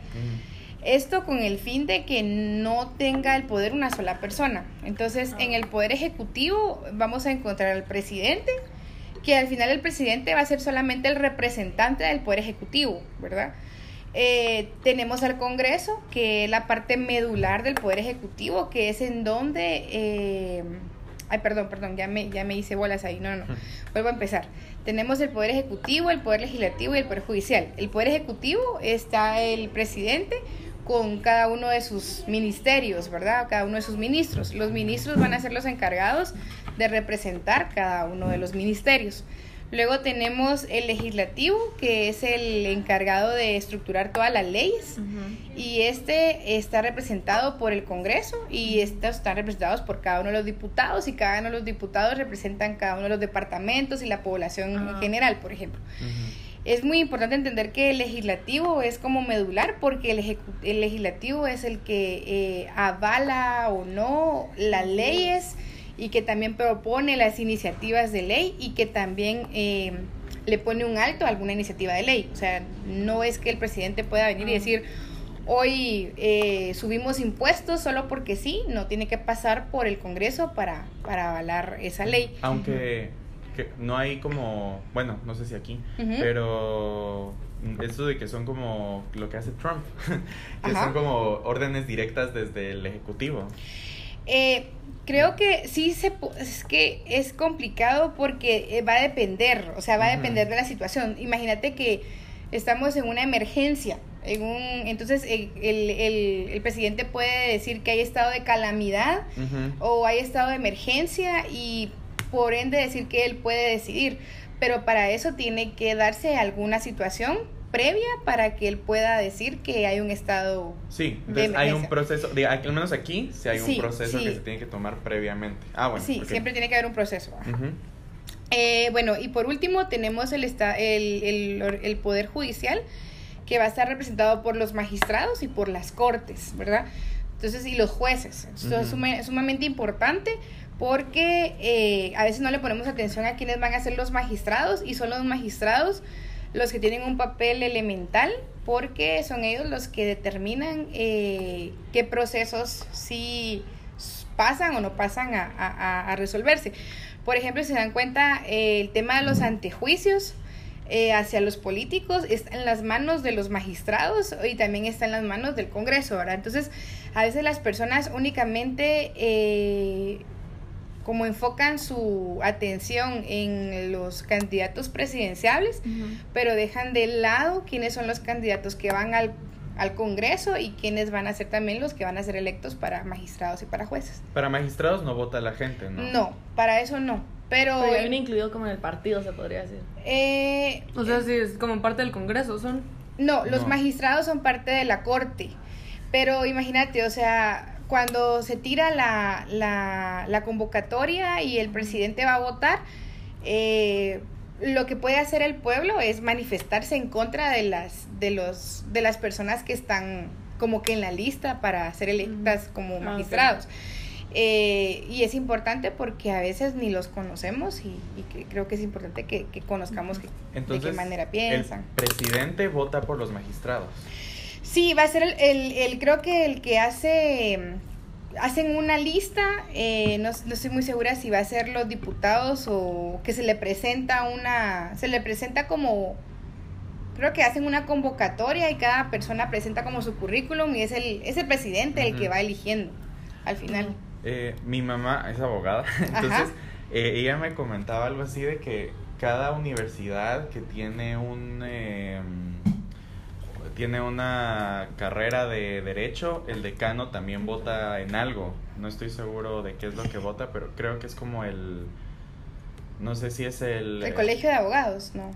Esto con el fin de que no tenga el poder una sola persona. Entonces, Ah. en el poder ejecutivo vamos a encontrar al presidente, que al final el presidente va a ser solamente el representante del poder ejecutivo, ¿verdad? Eh, tenemos al Congreso, que es la parte medular del Poder Ejecutivo, que es en donde... eh, ay, perdón, perdón, ya me, ya me hice bolas ahí. No, no, no. Vuelvo a empezar. Tenemos el Poder Ejecutivo, el Poder Legislativo y el Poder Judicial. El Poder Ejecutivo está el presidente con cada uno de sus ministerios, ¿verdad? Cada uno de sus ministros. Los ministros van a ser los encargados de representar cada uno de los ministerios. Luego tenemos el legislativo, que es el encargado de estructurar todas las leyes. Y este está representado por el Congreso y estos están representados por cada uno de los diputados y cada uno de los diputados representan cada uno de los departamentos y la población en general, por ejemplo. Es muy importante entender que el legislativo es como medular porque el, ejecu- el legislativo es el que eh, avala o no las leyes y que también propone las iniciativas de ley y que también eh, le pone un alto a alguna iniciativa de ley. O sea, no es que el presidente pueda venir y decir, hoy eh, subimos impuestos solo porque sí, no tiene que pasar por el Congreso para, para avalar esa ley. Aunque que no hay como, bueno, no sé si aquí, pero esto de que son como lo que hace Trump, (laughs) que Ajá. son como órdenes directas desde el Ejecutivo. Eh, creo que sí se es que es complicado porque eh, va a depender, o sea, va a depender de la situación. Imagínate que estamos en una emergencia, en un, entonces eh, el, el- el presidente puede decir que hay estado de calamidad o hay estado de emergencia y por ende decir que él puede decidir, pero para eso tiene que darse alguna situación previa para que él pueda decir que hay un estado Sí, de entonces hay un proceso, de- al menos aquí sí hay un Sí, proceso sí. que se tiene que tomar previamente. Ah, bueno. sí, ok. siempre tiene que haber un proceso. ajá. Ujú. Eh, bueno, y por último tenemos el, esta- el, el- el Poder Judicial, que va a estar representado por los magistrados y por las cortes, ¿verdad? Entonces, y los jueces. Esto es Ujú. suma- sumamente importante porque eh, a veces no le ponemos atención a quienes van a ser los magistrados y son los magistrados los que tienen un papel elemental porque son ellos los que determinan eh, qué procesos sí pasan o no pasan a, a- a- a resolverse. Por ejemplo, si se dan cuenta, eh, el tema de los antejuicios eh, hacia los políticos está en las manos de los magistrados y también está en las manos del Congreso, ¿verdad? Entonces, a veces las personas únicamente eh, como enfocan su atención en los candidatos presidenciales, pero dejan de lado quiénes son los candidatos que van al, al Congreso y quiénes van a ser también los que van a ser electos para magistrados y para jueces. Para magistrados no vota la gente, ¿no? No, para eso no. Pero, Pero ya viene incluido como en el partido, se podría decir. eh, O sea, sí, es como parte del Congreso, son. No, los No. magistrados son parte de la corte. Pero imagínate, o sea, cuando se tira la, la, la convocatoria y el presidente va a votar, eh, lo que puede hacer el pueblo es manifestarse en contra de las, de los, de las personas que están como que en la lista para ser electas como Ah, magistrados. Eh, y es importante porque a veces ni los conocemos y, y que creo que es importante que, que conozcamos que- Entonces, de qué manera piensan. El presidente vota por los magistrados. Sí, va a ser el, el, el- creo que el que hace, hacen una lista, eh, no, no estoy muy segura si va a ser los diputados o que se le presenta una, se le presenta como, creo que hacen una convocatoria y cada persona presenta como su currículum y es el, es el presidente el que va eligiendo al final. Eh, mi mamá es abogada, (laughs) entonces eh, ella me comentaba algo así de que cada universidad que tiene un eh, tiene una carrera de derecho, el decano también vota en algo. No estoy seguro de qué es lo que vota, pero creo que es como el no sé si es el El colegio de abogados, ¿no?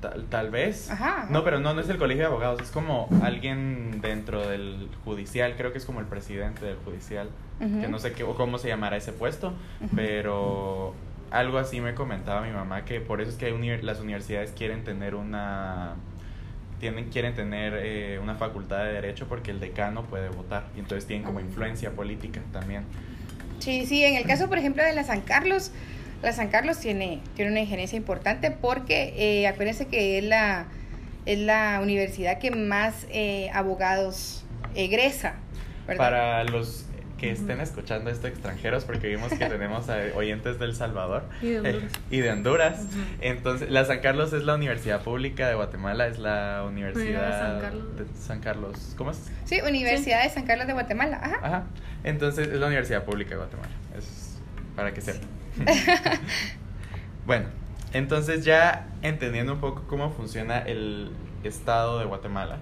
Tal, tal vez. Ajá, ajá. No, pero no, no es el colegio de abogados, es como alguien dentro del judicial, creo que es como el presidente del judicial, que no sé qué, o cómo se llamará ese puesto, pero algo así me comentaba mi mamá, que por eso es que hay uni- las universidades quieren tener una... Tienen, quieren tener eh, una facultad de derecho porque el decano puede votar y entonces tienen como influencia política también. Sí, sí, en el caso, por ejemplo, de la San Carlos, la San Carlos tiene, tiene una injerencia importante porque eh, acuérdense que es la, es la universidad que más eh, abogados egresa, ¿verdad? Para los que estén escuchando esto extranjeros, porque vimos que (laughs) tenemos a oyentes del Salvador Y de eh, Honduras. y de Honduras. Entonces, la San Carlos es la Universidad Pública de Guatemala, es la Universidad San Carlos. de San Carlos. ¿Cómo es? Sí, Universidad de San Carlos de Guatemala, ajá. Ajá. Entonces, es la Universidad Pública de Guatemala. Es para que sepan. (laughs) bueno, entonces ya entendiendo un poco cómo funciona el Estado de Guatemala,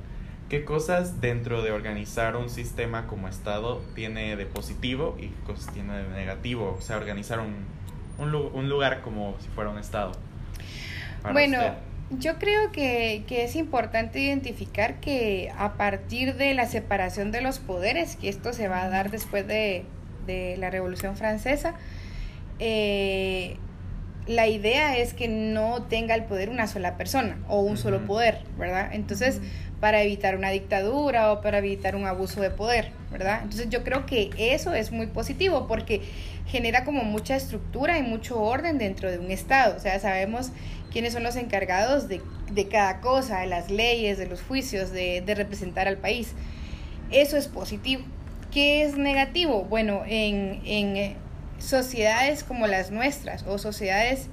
¿qué cosas dentro de organizar un sistema como Estado tiene de positivo y qué cosas tiene de negativo? O sea, organizar un, un, un lugar como si fuera un Estado. Bueno, usted. yo creo que, que es importante identificar que a partir de la separación de los poderes, que esto se va a dar después de, de la Revolución Francesa, eh, la idea es que no tenga el poder una sola persona o un solo poder, ¿verdad? Entonces, para evitar una dictadura o para evitar un abuso de poder, ¿verdad? Entonces, yo creo que eso es muy positivo porque genera como mucha estructura y mucho orden dentro de un Estado. O sea, sabemos quiénes son los encargados de, de cada cosa, de las leyes, de los juicios, de, de representar al país. Eso es positivo. ¿Qué es negativo? Bueno, en, en eh, sociedades como las nuestras o sociedades,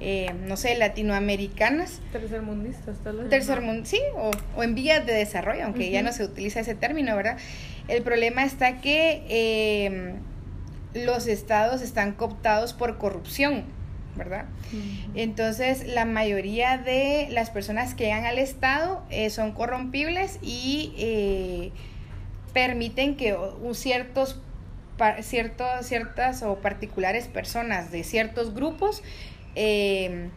eh, no sé, latinoamericanas, Tercermundistas, tal vez. tercer mundo, sí, o, o en vías de desarrollo, aunque ya no se utiliza ese término, ¿verdad? El problema está que eh, los estados están cooptados por corrupción, ¿verdad? Entonces, la mayoría de las personas que llegan al Estado eh, son corrompibles y eh, permiten que ciertos, ciertos, ciertas o particulares personas de ciertos grupos eh,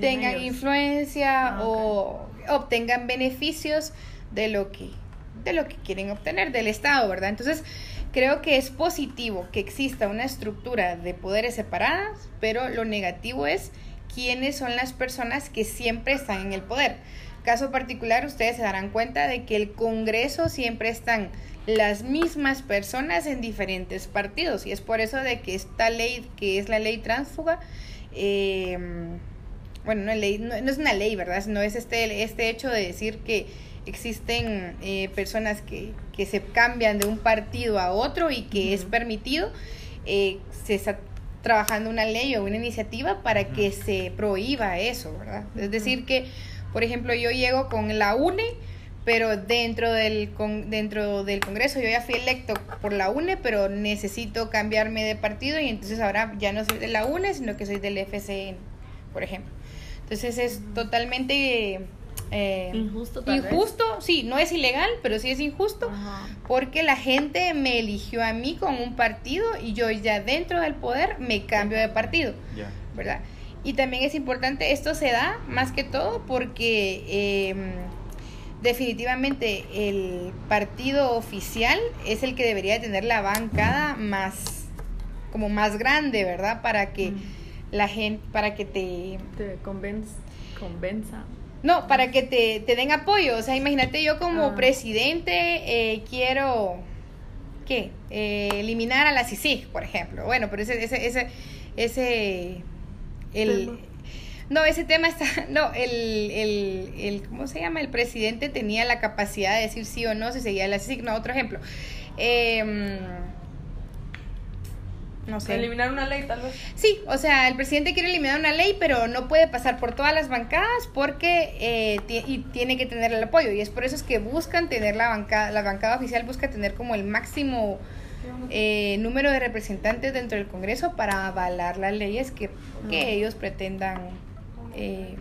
Tengan influencia Ah, o obtengan beneficios de lo que de lo que quieren obtener del Estado, ¿verdad? Entonces, creo que es positivo que exista una estructura de poderes separadas, pero lo negativo es quiénes son las personas que siempre están en el poder. Caso particular, ustedes se darán cuenta de que el Congreso siempre están las mismas personas en diferentes partidos y es por eso de que esta ley, que es la ley tránsfuga, eh, bueno, no es, ley, no, no es una ley, ¿verdad? No es este, este hecho de decir que existen eh, personas que, que se cambian de un partido a otro y que es permitido, eh, se está trabajando una ley o una iniciativa para que se prohíba eso, ¿verdad? Es decir, que, por ejemplo, yo llego con la UNE, pero dentro del, con, dentro del Congreso yo ya fui electo por la UNE, pero necesito cambiarme de partido y entonces ahora ya no soy de la UNE, sino que soy del FCN, por ejemplo. Entonces es totalmente... eh, Injusto, tal vez. Injusto, sí, no es ilegal, pero sí es injusto Ajá. porque la gente me eligió a mí con un partido y yo ya dentro del poder me cambio de partido. Ya. ¿verdad? Y también es importante, esto se da más que todo porque eh, definitivamente el partido oficial es el que debería tener la bancada más, como más grande, ¿verdad? Para que Mm. la gente, para que te... Te convenz, convenza. No, para que te, te den apoyo. O sea, imagínate yo como Ah. presidente eh, quiero, ¿qué? Eh, eliminar a la CICIG, por ejemplo. Bueno, pero ese, ese, ese, ese, el... No, ese tema está, (laughs) no, el, el, el, ¿cómo se llama? El presidente tenía la capacidad de decir sí o no si seguía la CICIG. No, otro ejemplo. Em, no sé. Eliminar una ley, tal vez. Sí, o sea, el presidente quiere eliminar una ley, pero no puede pasar por todas las bancadas porque eh, y tiene que tener el apoyo. Y es por eso es que buscan tener la bancada, la bancada oficial busca tener como el máximo eh, número de representantes dentro del Congreso para avalar las leyes que, que ellos pretendan eh,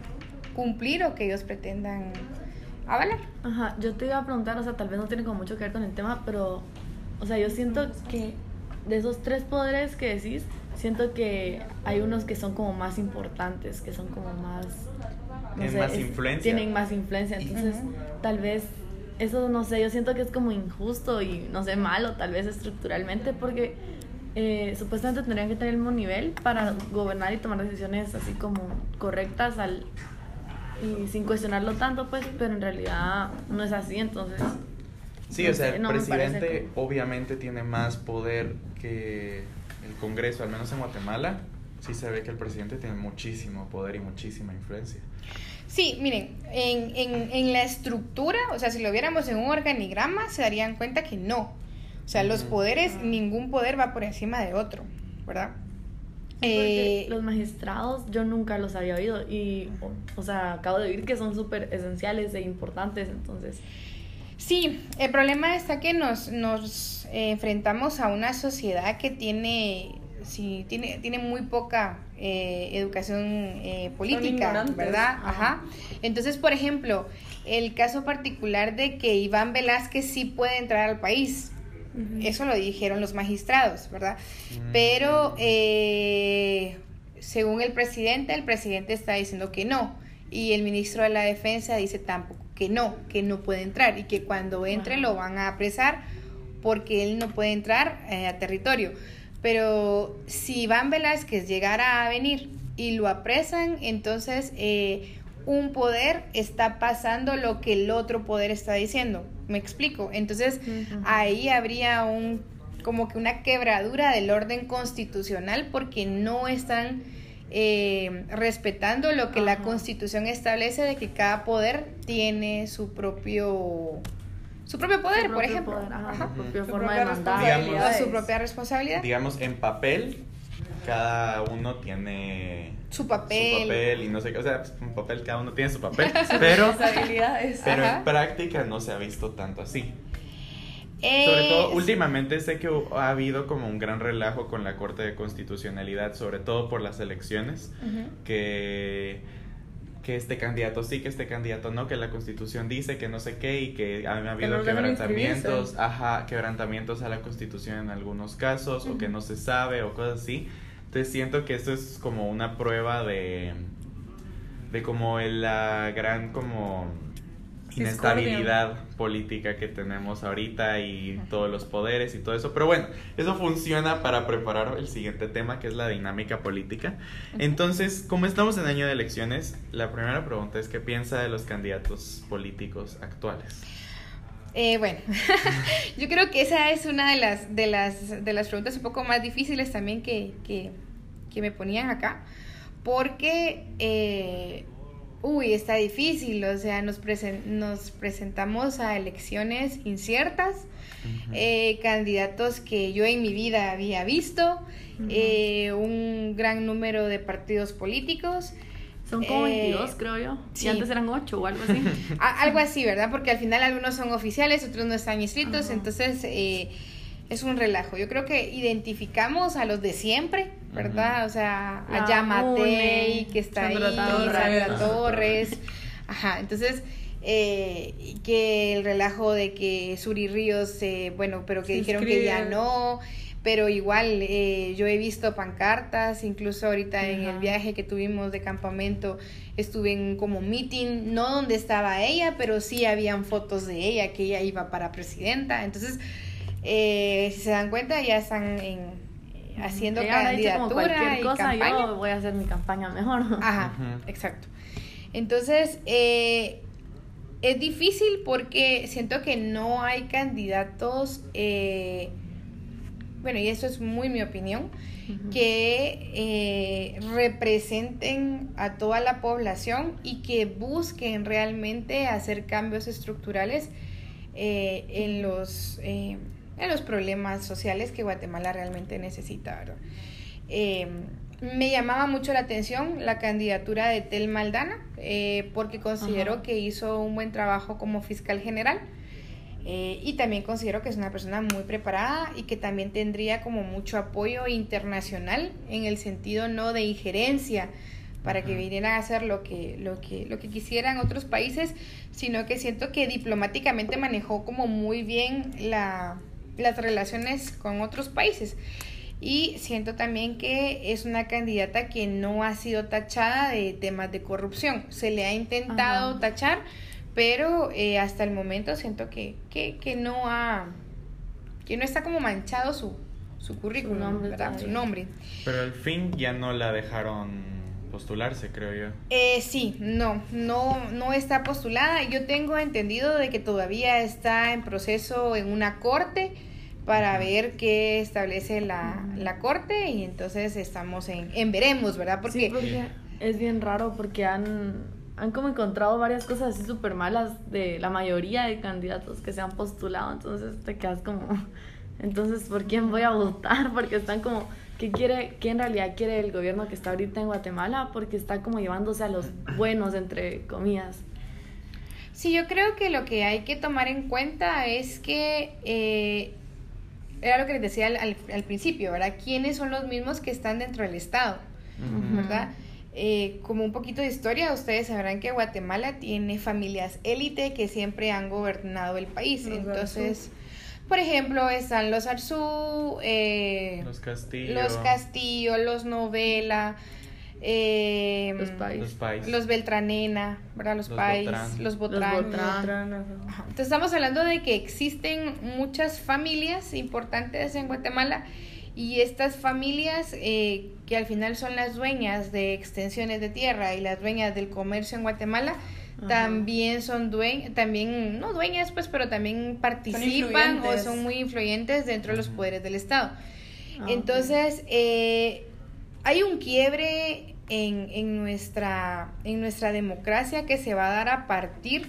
cumplir o que ellos pretendan avalar. Ajá, yo te iba a preguntar, o sea, tal vez no tiene como mucho que ver con el tema, pero, o sea, yo siento que de esos tres poderes que decís, siento que hay unos que son como más importantes, que son como más... Tienen más influencia. Tienen más influencia, entonces tal vez eso, no sé, yo siento que es como injusto y, no sé, malo, tal vez estructuralmente, porque eh, supuestamente tendrían que tener el mismo nivel para gobernar y tomar decisiones así como correctas al y sin cuestionarlo tanto, pues, pero en realidad no es así, entonces. Sí, no o sea, sé, el no me parece presidente obviamente tiene más poder que el Congreso, al menos en Guatemala. Sí se ve que el presidente tiene muchísimo poder y muchísima influencia. Sí, miren, en, en, en la estructura, o sea, si lo viéramos en un organigrama, se darían cuenta que no. O sea, los poderes, ningún poder va por encima de otro, ¿verdad? Porque Eh, los magistrados yo nunca los había oído y, o, o sea, acabo de oír que son súper esenciales e importantes, entonces. Sí, el problema está que nos, nos eh, enfrentamos a una sociedad que tiene, sí, tiene, tiene muy poca eh, educación eh, política. ¿verdad? Ajá. Ajá. Entonces, por ejemplo, el caso particular de que Iván Velázquez sí puede entrar al país. Eso lo dijeron los magistrados, ¿verdad? Mm. Pero eh, según el presidente, el presidente está diciendo que no. Y el ministro de la Defensa dice tampoco que no, que no puede entrar y que cuando entre lo van a apresar porque él no puede entrar eh, a territorio. Pero si Iván Velázquez llegara a venir y lo apresan, entonces eh, un poder está pasando lo que el otro poder está diciendo. ¿Me explico? Entonces ahí habría un como que una quebradura del orden constitucional porque no están eh, respetando lo que la constitución establece de que cada poder tiene su propio su propio poder, Su por ejemplo. poder, ajá, Ajá. su propia Su forma propia de mandar. su propia responsabilidad, Digamos, en papel, cada uno tiene su papel. su papel y no sé qué. O sea, pues, en papel cada uno tiene su papel. (laughs) pero pero en práctica no se ha visto tanto así. Eh, Sobre todo, últimamente sé que ha habido como un gran relajo con la Corte de Constitucionalidad, sobre todo por las elecciones, que, que este candidato sí, que este candidato no, que la Constitución dice que no sé qué y que han habido quebrantamientos, ajá, quebrantamientos a la Constitución en algunos casos, o que no se sabe, o cosas así. Entonces siento que esto es como una prueba de, de como la gran como inestabilidad política que tenemos ahorita y todos los poderes y todo eso. Pero bueno, eso funciona para preparar el siguiente tema que es la dinámica política. Entonces, como estamos en año de elecciones, la primera pregunta es qué piensa de los candidatos políticos actuales. Eh, bueno, (laughs) yo creo que esa es una de las, de las, de las preguntas un poco más difíciles también que, que, que me ponían acá, porque, eh, uy, está difícil, o sea, nos, presen- nos presentamos a elecciones inciertas, eh, candidatos que yo en mi vida había visto, eh, un gran número de partidos políticos. Son como Eh, 22, creo yo. sí. Y antes eran 8 o algo así. (laughs) A- algo así, ¿verdad? Porque al final algunos son oficiales, otros no están inscritos, Ajá. entonces eh, es un relajo. Yo creo que identificamos a los de siempre, ¿verdad? O sea, a Yamatei, que está Sandra ahí, Torres. Sandra Torres. Ajá, entonces, eh, que el relajo de que Suri Ríos, eh, bueno, pero que Se dijeron que ya no. Pero igual, eh, yo he visto pancartas, incluso ahorita en el viaje que tuvimos de campamento, estuve en un como meeting, no donde estaba ella, pero sí habían fotos de ella, que ella iba para presidenta. Entonces, eh, si se dan cuenta, ya están en, haciendo Ella dicho como candidatura cualquier y cosa, campaña. yo voy a hacer mi campaña mejor. Ajá, exacto. Entonces, eh, es difícil porque siento que no hay candidatos, eh, bueno, y eso es muy mi opinión, que eh, representen a toda la población y que busquen realmente hacer cambios estructurales eh, en, los, eh, en los problemas sociales que Guatemala realmente necesita, ¿verdad? Me llamaba mucho la atención la candidatura de Tel Maldana, porque considero que hizo un buen trabajo como fiscal general. Eh, y también considero que es una persona muy preparada y que también tendría como mucho apoyo internacional en el sentido no de injerencia para que vinieran a hacer lo que, lo que, lo que quisieran otros países, sino que siento que diplomáticamente manejó como muy bien la, las relaciones con otros países. Y siento también que es una candidata que no ha sido tachada de temas de corrupción. Se le ha intentado tachar, pero eh, hasta el momento siento que, que, que no ha que no está como manchado su, su currículum, nombre ¿verdad? Su nombre. Pero al fin ya no la dejaron postularse, creo yo. Eh, sí, no, no, no está postulada. Yo tengo entendido de que todavía está en proceso en una corte para ver qué establece la, la corte y entonces estamos en, en veremos, ¿verdad? Porque Sí, porque es bien raro porque han, han como encontrado varias cosas así súper malas de la mayoría de candidatos que se han postulado, entonces te quedas como, (laughs) entonces, ¿por quién voy a votar? (laughs) Porque están como, ¿qué quiere, qué en realidad quiere el gobierno que está ahorita en Guatemala? Porque está como llevándose a los buenos, entre comillas. Sí, yo creo que lo que hay que tomar en cuenta es que eh, era lo que les decía al, al- al principio, ¿verdad? ¿Quiénes son los mismos que están dentro del Estado? ¿verdad? Eh, como un poquito de historia, ustedes sabrán que Guatemala tiene familias élite que siempre han gobernado el país. Los Entonces, por ejemplo, están los Arzú, eh, Los Castillo. los Castillo, los Novela, eh, Los Pais. Los Pais. los Beltranena, ¿verdad? Los, Los Pais, Botrán. los Botrán. Los Botrán. Botrán, ajá. Ajá. Entonces estamos hablando de que existen muchas familias importantes en Guatemala y estas familias eh, que al final son las dueñas de extensiones de tierra y las dueñas del comercio en Guatemala Ajá. también son dueñas, también no dueñas pues, pero también participan o son muy influyentes dentro de los poderes del Estado. Ah, Entonces, eh, hay un quiebre en, en, nuestra, en nuestra democracia que se va a dar a partir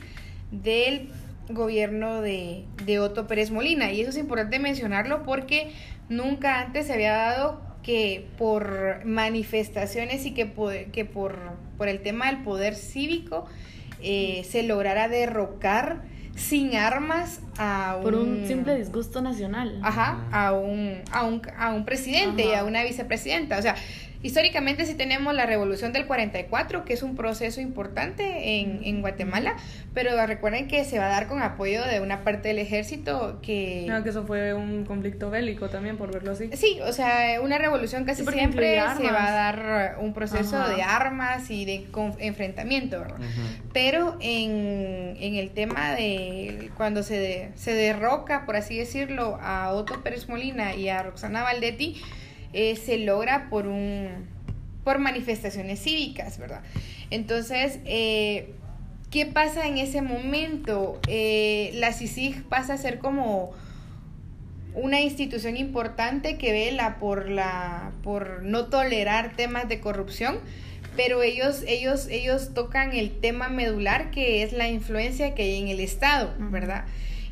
del gobierno de, de Otto Pérez Molina. Y eso es importante mencionarlo porque nunca antes se había dado que por manifestaciones y que por, que por, por el tema del poder cívico eh, se lograra derrocar sin armas a Por un simple disgusto nacional. Ajá, a un, a un, a un presidente y a una vicepresidenta. O sea, históricamente sí tenemos la revolución del 44, que es un proceso importante en, en Guatemala, pero recuerden que se va a dar con apoyo de una parte del ejército que... No, que eso fue un conflicto bélico también, por verlo así. Sí, o sea, una revolución casi Sí, siempre se va a dar un proceso Ajá. de armas y de enfrentamiento, ¿verdad? Pero en, en el tema de cuando se, de- se derroca, por así decirlo, a Otto Pérez Molina y a Roxana Valdetti, eh, se logra por un por manifestaciones cívicas, ¿verdad? Entonces, eh, ¿qué pasa en ese momento? Eh, la CICIG pasa a ser como una institución importante que vela por la por no tolerar temas de corrupción pero ellos ellos ellos tocan el tema medular que es la influencia que hay en el estado verdad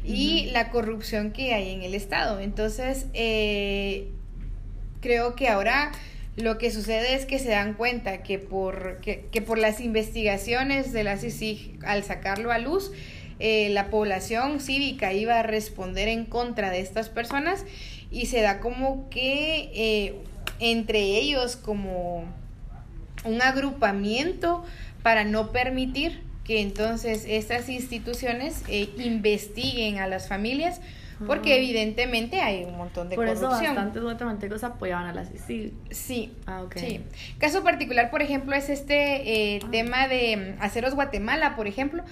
y la corrupción que hay en el estado entonces eh, creo que ahora Lo que sucede es que se dan cuenta que por, que, que por las investigaciones de la CICIG, al sacarlo a luz, eh, la población cívica iba a responder en contra de estas personas y se da como que eh, entre ellos como un agrupamiento para no permitir que entonces estas instituciones eh, investiguen a las familias porque evidentemente hay un montón de Por eso corrupción. bastantes guatemaltecos apoyaban a la CICIG. Sí. Ah, ok. Sí. Caso particular, por ejemplo, es este eh, tema de mm, Aceros Guatemala, por ejemplo.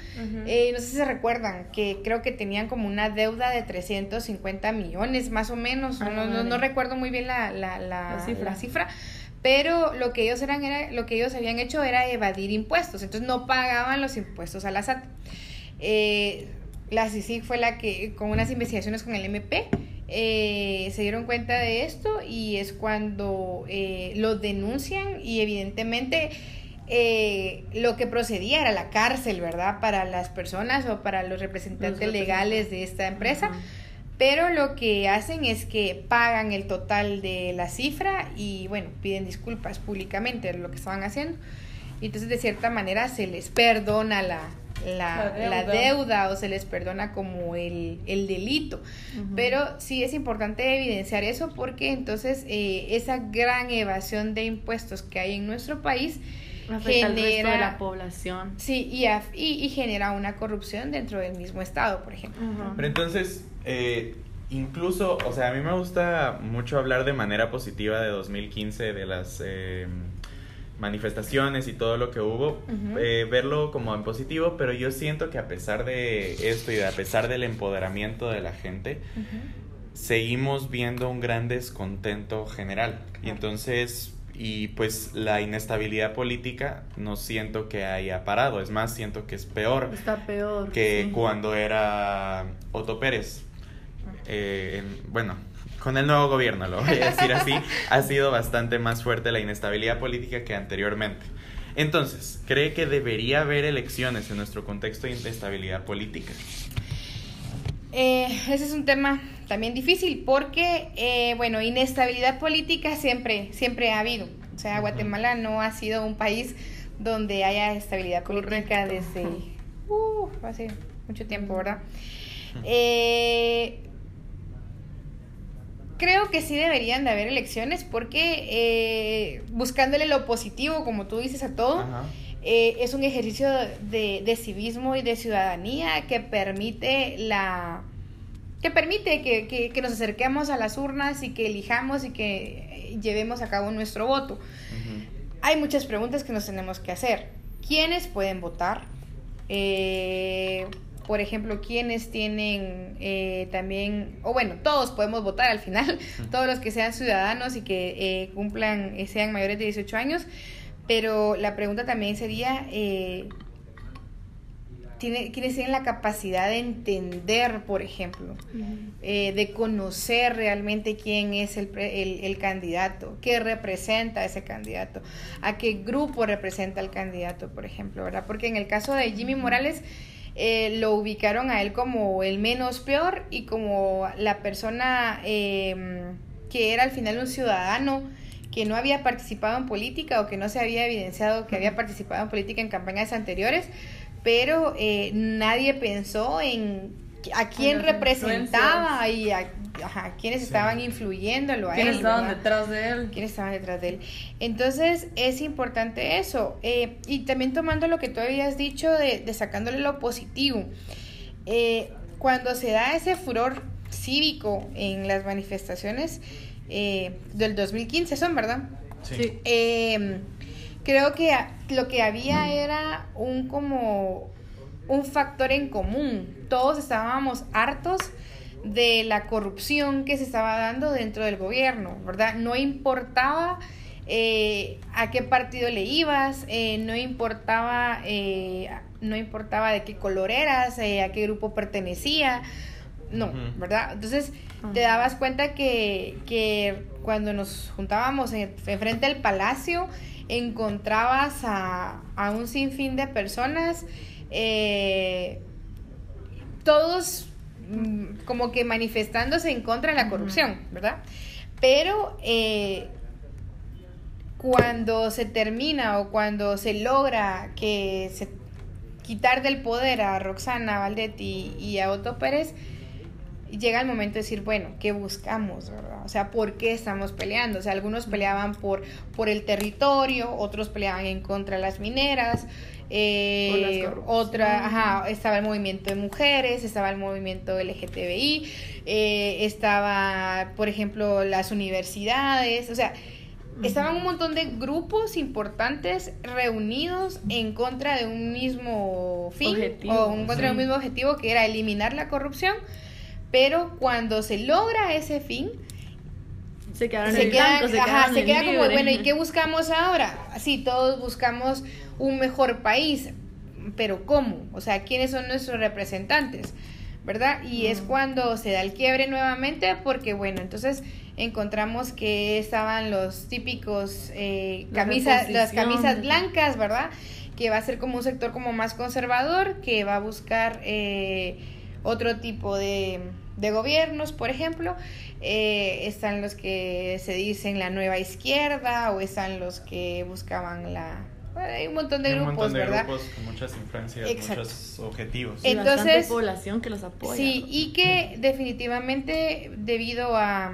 Eh, no sé si se recuerdan que creo que tenían como una deuda de 350 millones, más o menos. Ah, no, no, no recuerdo muy bien la, la, la, La cifra. la cifra. Pero lo que ellos eran era, lo que ellos habían hecho era evadir impuestos. Entonces no pagaban los impuestos a la SAT. Eh, la CICIG fue la que, con unas investigaciones con el MP, eh, se dieron cuenta de esto y es cuando eh, lo denuncian y evidentemente eh, lo que procedía era la cárcel, ¿verdad? Para las personas o para los representantes Los legales de esta empresa. Pero lo que hacen es que pagan el total de la cifra y bueno, piden disculpas públicamente de lo que estaban haciendo. Y entonces de cierta manera se les perdona la, la, La la deuda. o se les perdona como el, el delito. Pero sí es importante evidenciar eso porque entonces eh, esa gran evasión de impuestos que hay en nuestro país Afecta al resto de genera... la población. Sí, y, y, y genera una corrupción dentro del mismo Estado, por ejemplo. Pero entonces, eh, incluso, o sea, a mí me gusta mucho hablar de manera positiva de 2015, de las eh, manifestaciones y todo lo que hubo, eh, verlo como en positivo, pero yo siento que a pesar de esto y a pesar del empoderamiento de la gente, seguimos viendo un gran descontento general. Y entonces, y pues la inestabilidad política no siento que haya parado, es más, siento que es peor Está peor. que sí. cuando era Otto Pérez. Eh, en- bueno, con el nuevo gobierno, lo voy a decir así, ha sido bastante más fuerte la inestabilidad política que anteriormente. Entonces, ¿cree que debería haber elecciones en nuestro contexto de inestabilidad política? Eh, ese es un tema también difícil porque, eh, bueno, inestabilidad política siempre, siempre ha habido. O sea. Guatemala no ha sido un país donde haya estabilidad política Correcto. desde uh, hace mucho tiempo, ¿verdad? Eh, creo que sí deberían de haber elecciones porque eh, buscándole lo positivo, como tú dices, a todo, eh, es un ejercicio de, de civismo y de ciudadanía que permite la que permite que, que- que nos acerquemos a las urnas y que elijamos y que eh, llevemos a cabo nuestro voto. Hay muchas preguntas que nos tenemos que hacer. ¿Quiénes pueden votar? Eh, por ejemplo, ¿quiénes tienen eh, también, o bueno, todos podemos votar al final, todos los que sean ciudadanos y que eh, cumplan, eh, sean mayores de 18 años, pero la pregunta también sería, eh, ¿tiene, ¿quiénes tienen la capacidad de entender, por ejemplo? eh, de conocer realmente quién es el, pre- el, el candidato, qué representa ese candidato, a qué grupo representa el candidato, por ejemplo, ¿verdad? Porque en el caso de Jimmy Morales eh, lo ubicaron a él como el menos peor y como la persona eh, que era al final un ciudadano que no había participado en política o que no se había evidenciado que había participado en política en campañas anteriores, pero eh, nadie pensó en a quién representaba y a, ajá, quiénes estaban influyéndolo a ¿Quiénes él. estaban ¿verdad? detrás de él? quiénes estaban detrás de él. Entonces es importante eso. Eh, y también tomando lo que tú habías dicho de, de sacándole lo positivo. Eh, cuando se da ese furor cívico en las manifestaciones eh, del 2015, son, ¿verdad? Sí. Eh, creo que a- lo que había era un como un factor en común. Todos estábamos hartos de la corrupción que se estaba dando dentro del gobierno, ¿verdad? No importaba eh, a qué partido le ibas, eh, no importaba, eh, no importaba de qué color eras, eh, a qué grupo pertenecía, no. ¿verdad? Entonces te dabas cuenta que, que cuando nos juntábamos en, frente al palacio, encontrabas a, a un sinfín de personas, eh, todos mm, como que manifestándose en contra de la corrupción, ¿verdad? Pero eh, cuando se termina o cuando se logra que se quitar del poder a Roxana Valdetti y a Otto Pérez, llega el momento de decir, bueno, ¿qué buscamos? ¿verdad? O sea, ¿por qué estamos peleando? O sea, algunos peleaban por, por el territorio, otros peleaban en contra de las mineras, eh, las otra, ajá, estaba el movimiento de mujeres, estaba el movimiento LGTBI, eh, estaba, por ejemplo, las universidades, o sea, estaban un montón de grupos importantes reunidos en contra de un mismo fin Objetivo, o en contra de un mismo objetivo que era eliminar la corrupción, pero cuando se logra ese fin, Se quedaron en se queda, blanco, se ajá, se en queda como, bueno, ¿y qué buscamos ahora? Sí, todos buscamos un mejor país, pero ¿cómo? O sea, ¿quiénes son nuestros representantes? ¿Verdad? Y es cuando se da el quiebre nuevamente porque, bueno, entonces encontramos que estaban los típicos eh, camisas, las camisas blancas, ¿verdad? Que va a ser como un sector como más conservador, que va a buscar eh, otro tipo de, de gobiernos, por ejemplo. Eh, están los que se dicen la nueva izquierda o están los que buscaban la... bueno, hay un montón de Hay un grupos, montón de ¿verdad? grupos con muchas influencias, Exacto. muchos objetivos. Y Entonces- bastante población que los apoya. Sí, y que definitivamente debido a,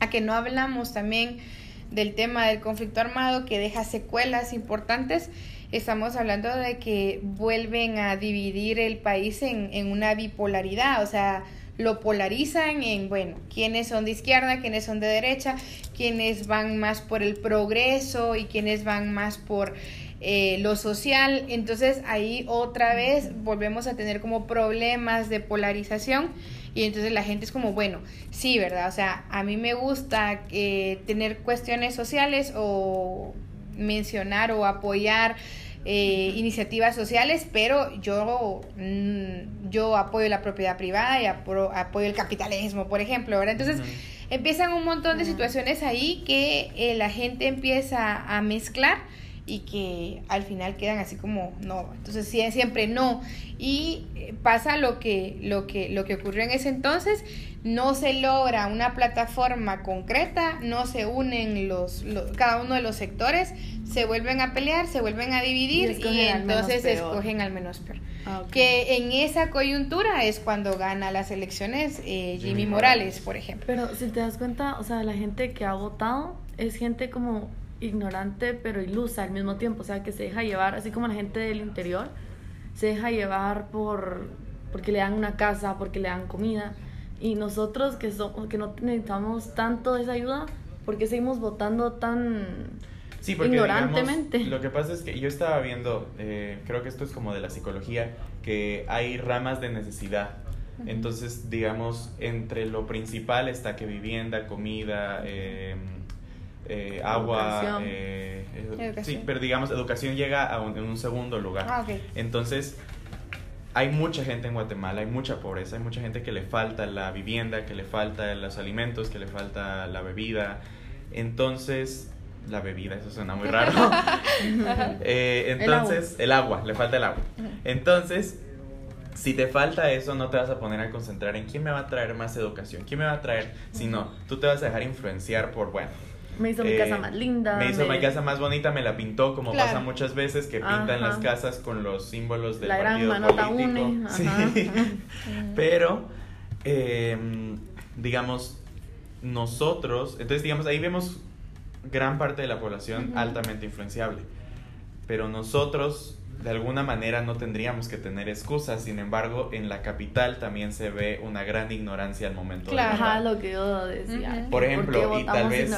a que no hablamos también del tema del conflicto armado que deja secuelas importantes, estamos hablando de que vuelven a dividir el país en, en una bipolaridad, o sea, lo polarizan en, bueno, quiénes son de izquierda, quiénes son de derecha, quiénes van más por el progreso y quiénes van más por eh, lo social. Entonces ahí otra vez volvemos a tener como problemas de polarización y entonces la gente es como, bueno, sí, ¿verdad? O sea, a mí me gusta eh, tener cuestiones sociales o mencionar o apoyar eh, iniciativas sociales, pero yo, mm, yo apoyo la propiedad privada y apro- apoyo el capitalismo, por ejemplo, ¿verdad? Entonces empiezan un montón de situaciones ahí que eh, la gente empieza a mezclar y que al final quedan así como no entonces sie- siempre no y eh, pasa lo que lo que lo que ocurrió en ese entonces no se logra una plataforma concreta no se unen los, los- cada uno de los sectores se vuelven a pelear se vuelven a dividir Y al entonces peor. escogen al menos peor Ah, que en esa coyuntura es cuando gana las elecciones eh, Jimmy, Jimmy Morales, Morales. por ejemplo Pero si te das cuenta, o sea, la gente que ha votado es gente como ignorante pero ilusa al mismo tiempo, o sea, que se deja llevar, así como la gente del interior, se deja llevar por porque le dan una casa, porque le dan comida. Y nosotros que somos que no necesitamos tanto esa ayuda, ¿por qué seguimos votando tan Sí, porque ignorantemente? digamos, lo que pasa es que yo estaba viendo, eh, creo que esto es como de la psicología, que hay ramas de necesidad. Entonces, digamos, entre lo principal está que vivienda, comida, eh, eh, agua, Educación. eh, edu- Educación. sí, pero digamos, educación llega a un- en un segundo lugar. ah Entonces, hay mucha gente en Guatemala, hay mucha pobreza, hay mucha gente que le falta la vivienda, que le falta los alimentos, que le falta la bebida. Entonces, la bebida, eso suena muy raro. (laughs) Eh, entonces, el agua. le falta el agua. Entonces, si te falta eso, no te vas a poner a concentrar en quién me va a traer más educación, quién me va a traer, sino tú te vas a dejar influenciar por, bueno, Me hizo mi eh, casa más linda. me hizo mi casa más bonita, me la pintó, como Claro. pasa muchas veces que pintan Ajá. las casas con los símbolos del La gran partido manota político. une, Sí. ajá. (laughs) Pero, eh, digamos, nosotros, entonces digamos, ahí vemos gran parte de la población altamente influenciable. Pero nosotros, de alguna manera, no tendríamos que tener excusas. Sin embargo, en la capital también se ve una gran ignorancia al momento Claro. de votar. Ajá, (laughs) lo que yo decía. Por ¿Por ejemplo, y tal vez?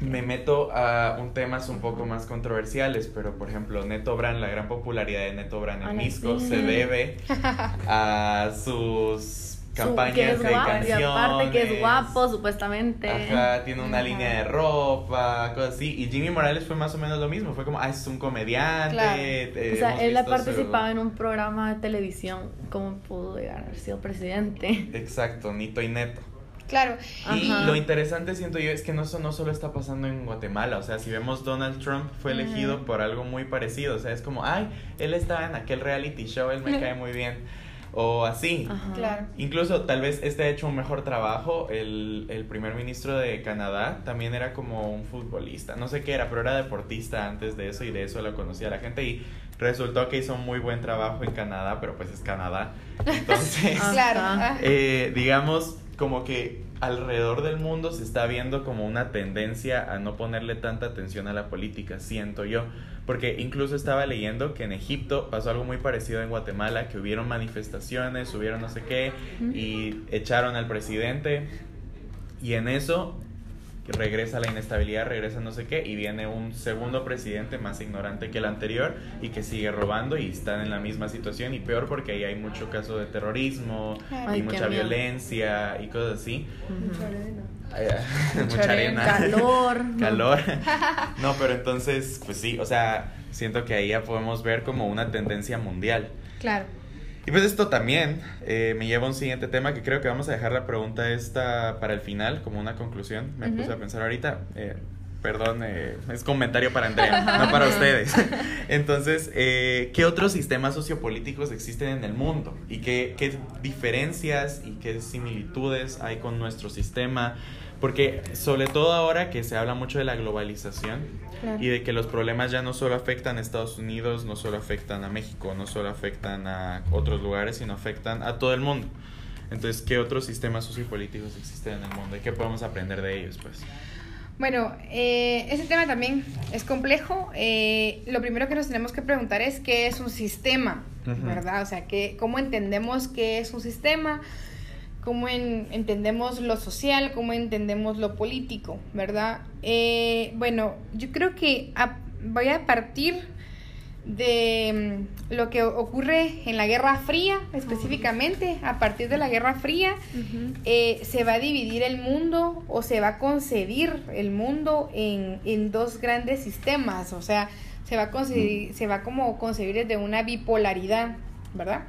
Me meto a un temas un poco más controversiales, pero por ejemplo, Neto Brand, la gran popularidad de Neto Brand en Misco sí. se debe (laughs) a sus Su- campañas que es de guapo, canciones. Y aparte que es guapo, supuestamente. Ajá, tiene una Ajá. línea de ropa, cosas así. Y Jimmy Morales fue más o menos lo mismo. Fue como, ah, es un comediante. Claro. eh, O sea, él ha su- participado en un programa de televisión. ¿Cómo pudo llegar a haber sido presidente? Exacto, Nito y Neto. claro Y Ajá. lo interesante siento yo es que no, eso no solo está pasando en Guatemala, o sea, si vemos Donald Trump fue elegido por algo muy parecido, o sea, es como, ay, él estaba en aquel reality show, él me cae muy bien. O así. Ajá. Claro. Incluso tal vez este ha hecho un mejor trabajo. El, el primer ministro de Canadá también era como un futbolista. No sé qué era, pero era deportista antes de eso y de eso lo conocía la gente. Y resultó que hizo un muy buen trabajo en Canadá, pero pues es Canadá. (laughs) Entonces. Claro. Eh, digamos como que alrededor del mundo se está viendo como una tendencia a no ponerle tanta atención a la política, siento yo. Porque incluso estaba leyendo que en Egipto pasó algo muy parecido en Guatemala, que hubieron manifestaciones, hubieron no sé qué, y echaron al presidente. Y en eso regresa la inestabilidad, regresa no sé qué, y viene un segundo presidente más ignorante que el anterior y que sigue robando y están en la misma situación y peor porque ahí hay mucho caso de terrorismo Ay, y mucha miedo. violencia y cosas así. Ay, ay, (laughs) Mucha mucha arena. Calor. (laughs) ¿no? Calor. (laughs) No, pero entonces, pues sí, o sea, siento que ahí ya podemos ver como una tendencia mundial. Claro. Y pues esto también eh, me lleva a un siguiente tema que creo que vamos a dejar la pregunta esta para el final, como una conclusión. Me Ujú. puse a pensar ahorita. eh, perdón, eh, es comentario para Andrea, (laughs) no para (laughs) ustedes. Entonces, eh, ¿qué otros sistemas sociopolíticos existen en el mundo? ¿Y qué, qué diferencias y qué similitudes hay con nuestro sistema? Porque sobre todo ahora que se habla mucho de la globalización, Claro. y de que los problemas ya no solo afectan a Estados Unidos, no solo afectan a México, no solo afectan a otros lugares, sino afectan a todo el mundo. Entonces, ¿qué otros sistemas sociopolíticos existen en el mundo y qué podemos aprender de ellos? Pues, Bueno, eh, ese tema también es complejo. Eh, lo primero que nos tenemos que preguntar es qué es un sistema, Ujú. ¿verdad? O sea, que, cómo entendemos qué es un sistema, cómo en- entendemos lo social, cómo entendemos lo político, ¿verdad? Eh, bueno, yo creo que a- voy a partir de mm, lo que ocurre en la Guerra Fría, específicamente, a partir de la Guerra Fría, eh, se va a dividir el mundo o se va a concebir el mundo en, en dos grandes sistemas, o sea, se va a concebir, se va como concebir desde una bipolaridad, ¿verdad?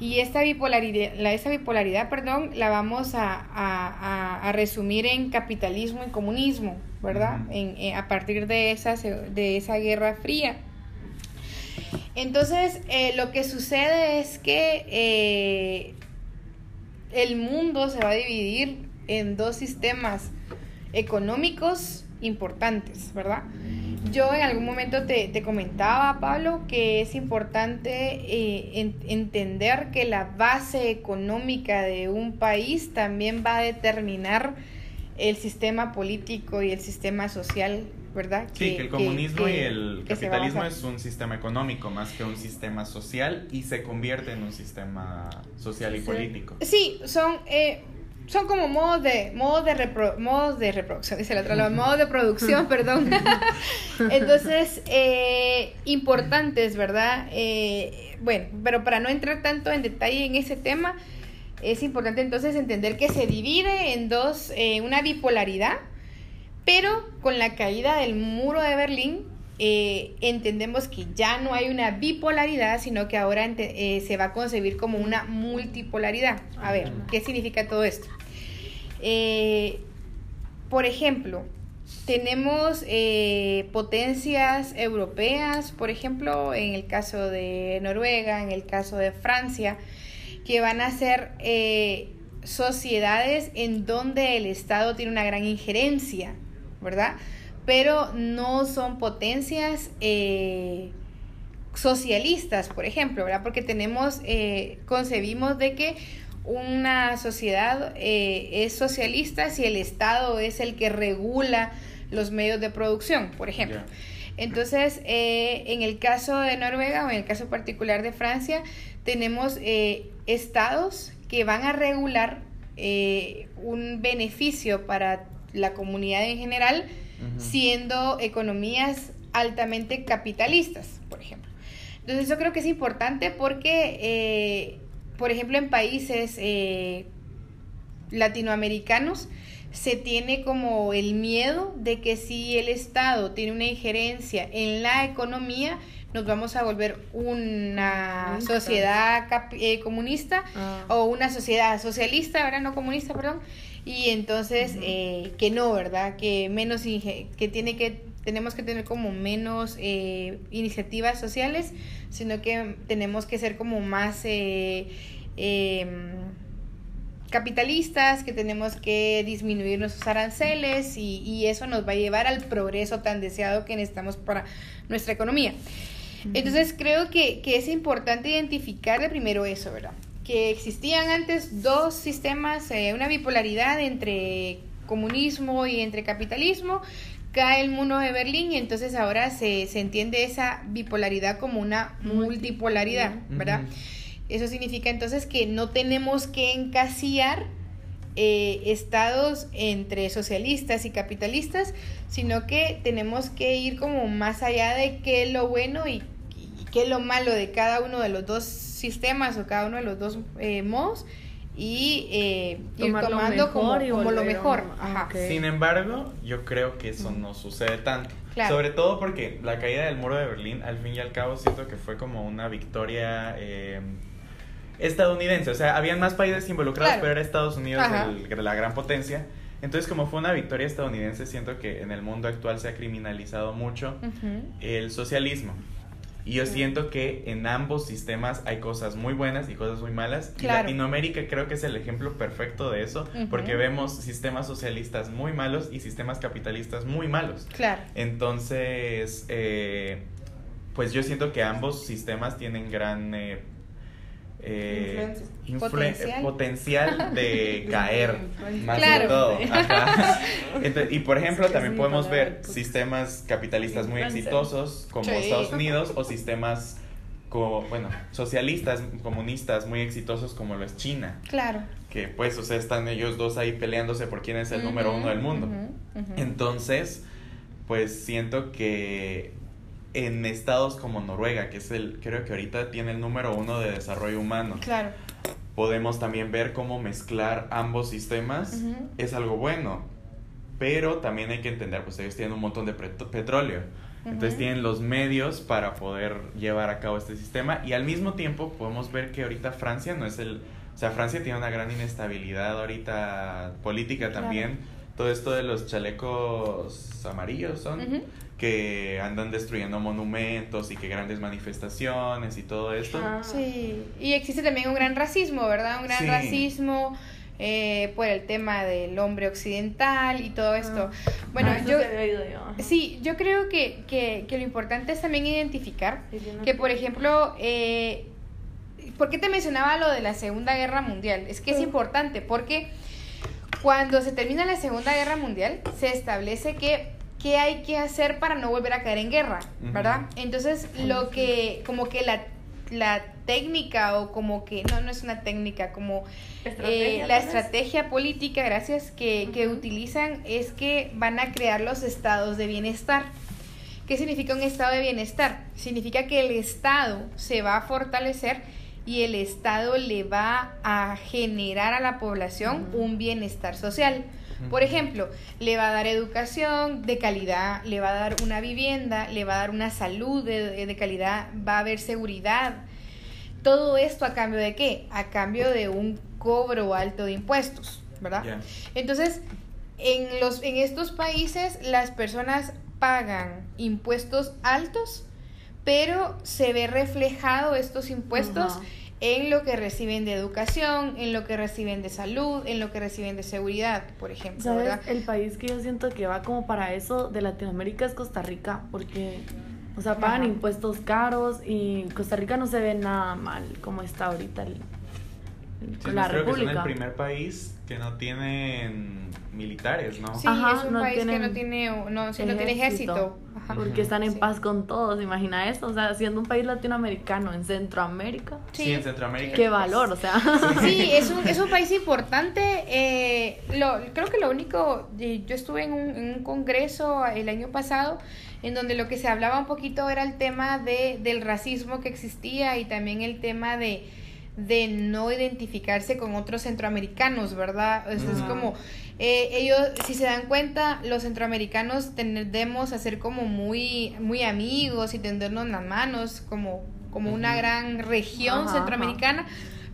Y esta bipolaridad, la, esa bipolaridad, perdón, la vamos a, a- a- a resumir en capitalismo y comunismo, ¿verdad? En- eh, a partir de esa, de esa guerra fría. Entonces, eh, lo que sucede es que eh, el mundo se va a dividir en dos sistemas económicos importantes, ¿verdad? Yo en algún momento te, te comentaba, Pablo, que es importante eh, en- entender que la base económica de un país también va a determinar el sistema político y el sistema social, ¿verdad? sí, que el comunismo que- y el capitalismo es un sistema económico más que un sistema social y se convierte en un sistema social y Sí. político. Sí, son, eh, son como modos de, modos de, repro- modos de reproducción, dice la otra, modos de producción, (laughs) perdón. (laughs) Entonces, eh, importantes, ¿verdad? Eh, bueno, pero para no entrar tanto en detalle en ese tema, es importante entonces entender que se divide en dos, eh, una bipolaridad, pero con la caída del muro de Berlín, eh, entendemos que ya no hay una bipolaridad, sino que ahora ente- eh, se va a concebir como una multipolaridad. A ver, ¿qué significa todo esto? Eh, por ejemplo, tenemos potencias europeas, por ejemplo, en el caso de Noruega, en el caso de Francia, que van a ser sociedades en donde el Estado tiene una gran injerencia, ¿verdad? Pero no son potencias eh, socialistas, por ejemplo, ¿verdad? Porque tenemos, eh, concebimos de que una sociedad eh, es socialista si el Estado es el que regula los medios de producción, por ejemplo. Entonces, eh, en el caso de Noruega o en el caso particular de Francia, tenemos eh, estados que van a regular un beneficio para la comunidad en general, Siendo economías altamente capitalistas, por ejemplo. Entonces, yo creo que es importante porque, eh, por ejemplo, en países eh, latinoamericanos, se tiene como el miedo de que si el Estado tiene una injerencia en la economía, nos vamos a volver una sociedad eh, comunista Ah. o una sociedad socialista, ahora no comunista, perdón, y entonces eh, que no, ¿verdad? Que menos que tiene que tenemos que tener como menos eh, iniciativas sociales, sino que tenemos que ser como más eh, em, capitalistas, que tenemos que disminuir nuestros aranceles y, y eso nos va a llevar al progreso tan deseado que necesitamos para nuestra economía. Entonces creo que, que es importante identificar de primero eso, ¿verdad? Que existían antes dos sistemas, eh, una bipolaridad entre comunismo y entre capitalismo, cae el muro de Berlín y entonces ahora se, se entiende esa bipolaridad como una multipolaridad, ¿verdad? Eso significa entonces que no tenemos que encasillar eh, estados entre socialistas y capitalistas, sino que tenemos que ir como más allá de qué es lo bueno y qué es lo malo de cada uno de los dos sistemas o cada uno de los dos eh, modos y eh, ir tomando como, mejor y como lo mejor. Ajá. Ok. Sin embargo, yo creo que eso no sucede tanto. Claro. Sobre todo porque la caída del muro de Berlín, al fin y al cabo, siento que fue como una victoria eh, estadounidense. O sea, habían más países involucrados, Claro. pero era Estados Unidos el- la gran potencia. Entonces, como fue una victoria estadounidense, siento que en el mundo actual se ha criminalizado mucho Ujú. el socialismo. Y yo siento que en ambos sistemas hay cosas muy buenas y cosas muy malas. Y. Latinoamérica creo que es el ejemplo perfecto de eso, porque vemos sistemas socialistas muy malos y sistemas capitalistas muy malos. Claro. Entonces, eh, pues yo siento que ambos sistemas tienen gran eh, eh, Potencial. potencial de (laughs) caer, más Claro. que todo. (laughs) Ajá. (laughs) Entonces, y por ejemplo, Es que también podemos palabra, ver pues. sistemas capitalistas muy exitosos como Sí. Estados Unidos o sistemas co- bueno, socialistas, comunistas muy exitosos como lo es China, Claro. que pues, o sea, están ellos dos ahí peleándose por quién es el número uno del mundo. Entonces, pues siento que en estados como Noruega, que es el, creo que ahorita tiene el número uno de desarrollo humano, Claro. podemos también ver cómo mezclar ambos sistemas Ujú. es algo bueno. Pero también hay que entender, pues ellos tienen un montón de petróleo. Entonces Ujú. tienen los medios para poder llevar a cabo este sistema. Y al mismo tiempo podemos ver que ahorita Francia no es el... O sea, Francia tiene una gran inestabilidad ahorita política Claro. también. Todo esto de los chalecos amarillos son Ujú. Que andan destruyendo monumentos y que grandes manifestaciones y todo esto. Ah. Sí, y existe también un gran racismo, ¿verdad? Un gran Sí. racismo eh, por el tema del hombre occidental y todo esto. Bueno, Ah, eso yo... te había oído yo, ajá. Sí, yo creo que, que, que lo importante es también identificar Sí, tiene que, que- por ejemplo, eh, ¿por qué te mencionaba lo de la Segunda Guerra Mundial? Es que es importante porque cuando se termina la Segunda Guerra Mundial se establece que qué hay que hacer para no volver a caer en guerra. ¿verdad? Entonces, lo que, como que la, la técnica o como que, no, no es una técnica, como eh, la estrategia política, gracias, que, que utilizan es que van a crear los estados de bienestar. ¿Qué significa un estado de bienestar? Significa que el Estado se va a fortalecer y el Estado le va a generar a la población un bienestar social. Por ejemplo, le va a dar educación de calidad, le va a dar una vivienda, le va a dar una salud de, de calidad, va a haber seguridad. Todo esto a cambio de qué? A cambio de un cobro alto de impuestos, ¿verdad? Entonces, en, los, en estos países las personas pagan impuestos altos, pero se ve reflejado estos impuestos. En lo que reciben de educación, en lo que reciben de salud, en lo que reciben de seguridad, por ejemplo, ¿Sabes? ¿verdad? El país que yo siento que va como para eso de Latinoamérica es Costa Rica, porque, o sea, pagan Ajá. impuestos caros y Costa Rica no se ve nada mal como está ahorita el- el- Sí, la creo que son el primer país que no tienen militares, ¿no? Sí, Ajá, es un no país que no tiene, no, sí, no tiene ejército. Ajá. Porque están en Sí. paz con todos, imagina eso, o sea, siendo un país latinoamericano en Centroamérica, Sí, en Centroamérica. qué valor, o sea. Sí, (laughs) es un, es un país importante. eh, lo, creo que lo único, eh, yo estuve en un, en un congreso el año pasado en donde lo que se hablaba un poquito era el tema de, del racismo que existía y también el tema de, de no identificarse con otros centroamericanos, ¿verdad? Eso es como, eh, ellos, si se dan cuenta, los centroamericanos tendemos a ser como muy, muy amigos y tendernos las manos, como, como una gran región Ajá, centroamericana,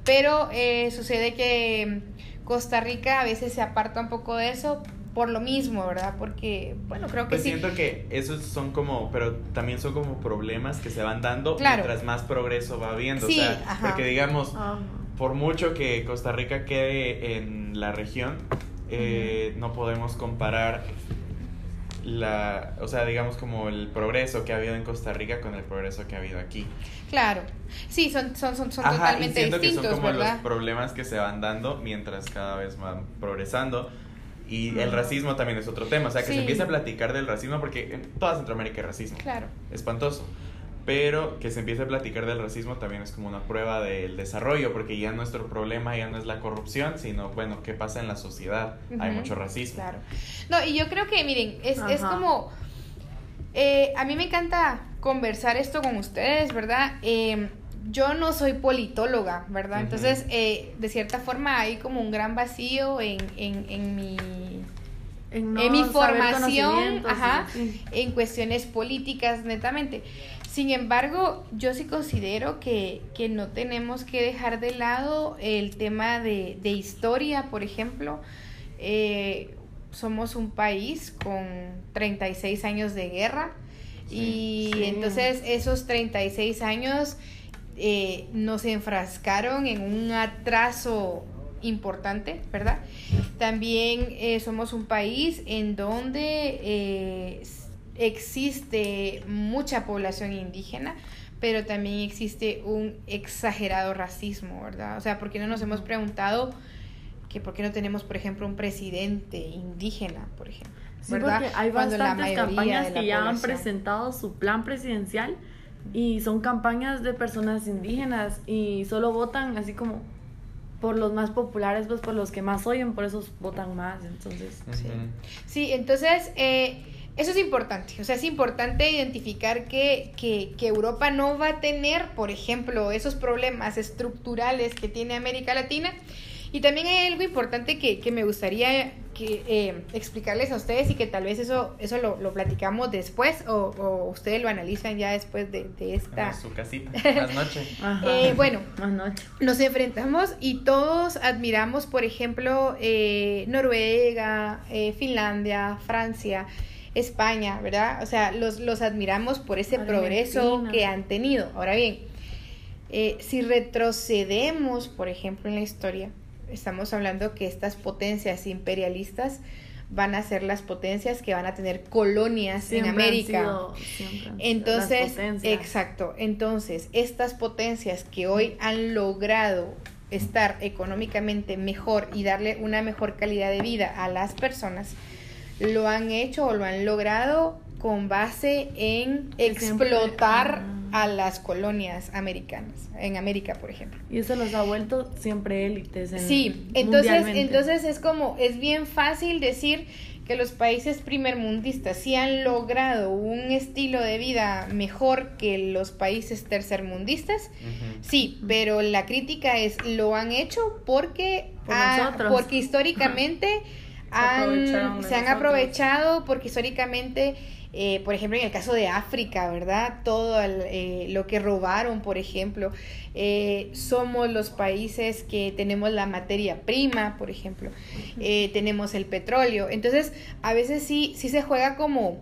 pero eh, sucede que Costa Rica a veces se aparta un poco de eso por lo mismo, ¿verdad? Porque, bueno, creo que Pues sí. siento que esos son como, pero también son como problemas que se van dando Claro. mientras más progreso va habiendo. Sí, o sea, ajá. porque digamos, Ajá. por mucho que Costa Rica quede en la región, eh, no podemos comparar la, o sea, digamos como el progreso que ha habido en Costa Rica con el progreso que ha habido aquí. Claro. Sí, son, son, son, son Ajá, y totalmente siento que distintos, son como ¿verdad? los problemas que se van dando mientras cada vez van progresando. Y el racismo también es otro tema, o sea, que Sí. se empiece a platicar del racismo, porque en toda Centroamérica hay racismo. Claro. espantoso. Pero que se empiece a platicar del racismo también es como una prueba del desarrollo, porque ya nuestro problema ya no es la corrupción, sino, bueno, qué pasa en la sociedad. Hay mucho racismo. Claro. No, y yo creo que, miren, es, es como... eh, a mí me encanta conversar esto con ustedes, ¿verdad? Eh, yo no soy politóloga, ¿verdad? Entonces, eh, de cierta forma hay como un gran vacío en, en, en mi En, en mi formación, ajá, sí. en cuestiones políticas, netamente. Sin embargo, yo sí considero que, que no tenemos que dejar de lado el tema de, de historia, por ejemplo. Eh, somos un país con 36 años de guerra y Sí. entonces esos 36 años eh, nos enfrascaron en un atraso importante, ¿verdad? También eh, somos un país en donde existe mucha población indígena, pero también existe un exagerado racismo, ¿verdad? O sea, ¿por qué no nos hemos preguntado que por qué no tenemos, por ejemplo, un presidente indígena, por ejemplo? Sí, ¿verdad? porque hay Cuando bastantes campañas que ya han población- presentado su plan presidencial y son campañas de personas indígenas y solo votan así como por los más populares, pues por los que más oyen, por eso votan más, entonces... Sí. Sí, entonces eh, eso es importante. O sea, es importante identificar que, que, que Europa no va a tener, por ejemplo, esos problemas estructurales que tiene América Latina. Y también hay algo importante que, que me gustaría que, eh, explicarles a ustedes y que tal vez eso, eso lo, lo platicamos después o, o ustedes lo analizan ya después de, de esta... En su casita. (laughs) Buenas noches. Ajá. Eh, bueno, Anoche. nos enfrentamos y todos admiramos, por ejemplo, eh, Noruega, eh, Finlandia, Francia, España, ¿verdad? O sea, los, los admiramos por ese Argentina. progreso que han tenido. Ahora bien, eh, si retrocedemos, por ejemplo, en la historia, estamos hablando que estas potencias imperialistas van a ser las potencias que van a tener colonias Siempre en han América. sido- siempre han sido Entonces, las exacto. Entonces, estas potencias que hoy han logrado estar económicamente mejor y darle una mejor calidad de vida a las personas, lo han hecho o lo han logrado con base en explotar Ah. a las colonias americanas, en América, por ejemplo. Y eso los ha vuelto siempre élites. en- Sí, entonces, entonces es como, es bien fácil decir que los países primermundistas sí han logrado un estilo de vida mejor que los países tercermundistas. Sí, pero la crítica es, lo han hecho porque, Por porque históricamente (laughs) se han aprovechado, porque históricamente, eh, por ejemplo, en el caso de África, ¿verdad? Todo el, eh, lo que robaron, por ejemplo, eh, somos los países que tenemos la materia prima, por ejemplo, tenemos el petróleo. Entonces, a veces sí, sí se juega como,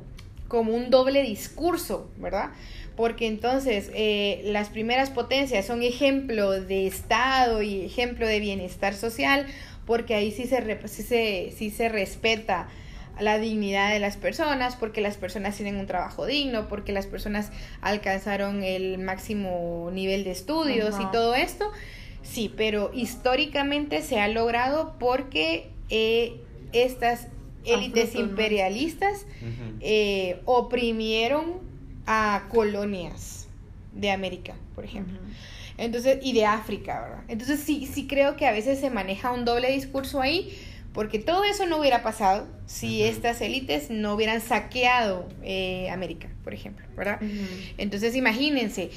como un doble discurso, ¿verdad? Porque entonces eh, las primeras potencias son ejemplo de Estado y ejemplo de bienestar social, porque ahí sí se, sí se, sí se respeta la dignidad de las personas, porque las personas tienen un trabajo digno, porque las personas alcanzaron el máximo nivel de estudios Ajá. y todo esto. Sí, pero históricamente se ha logrado porque eh, estas élites imperialistas eh, oprimieron a colonias de América, por ejemplo. Ujú. Entonces, y de África, ¿verdad? Entonces sí, sí creo que a veces se maneja un doble discurso ahí, porque todo eso no hubiera pasado si estas élites no hubieran saqueado eh, América, por ejemplo, ¿verdad? Entonces imagínense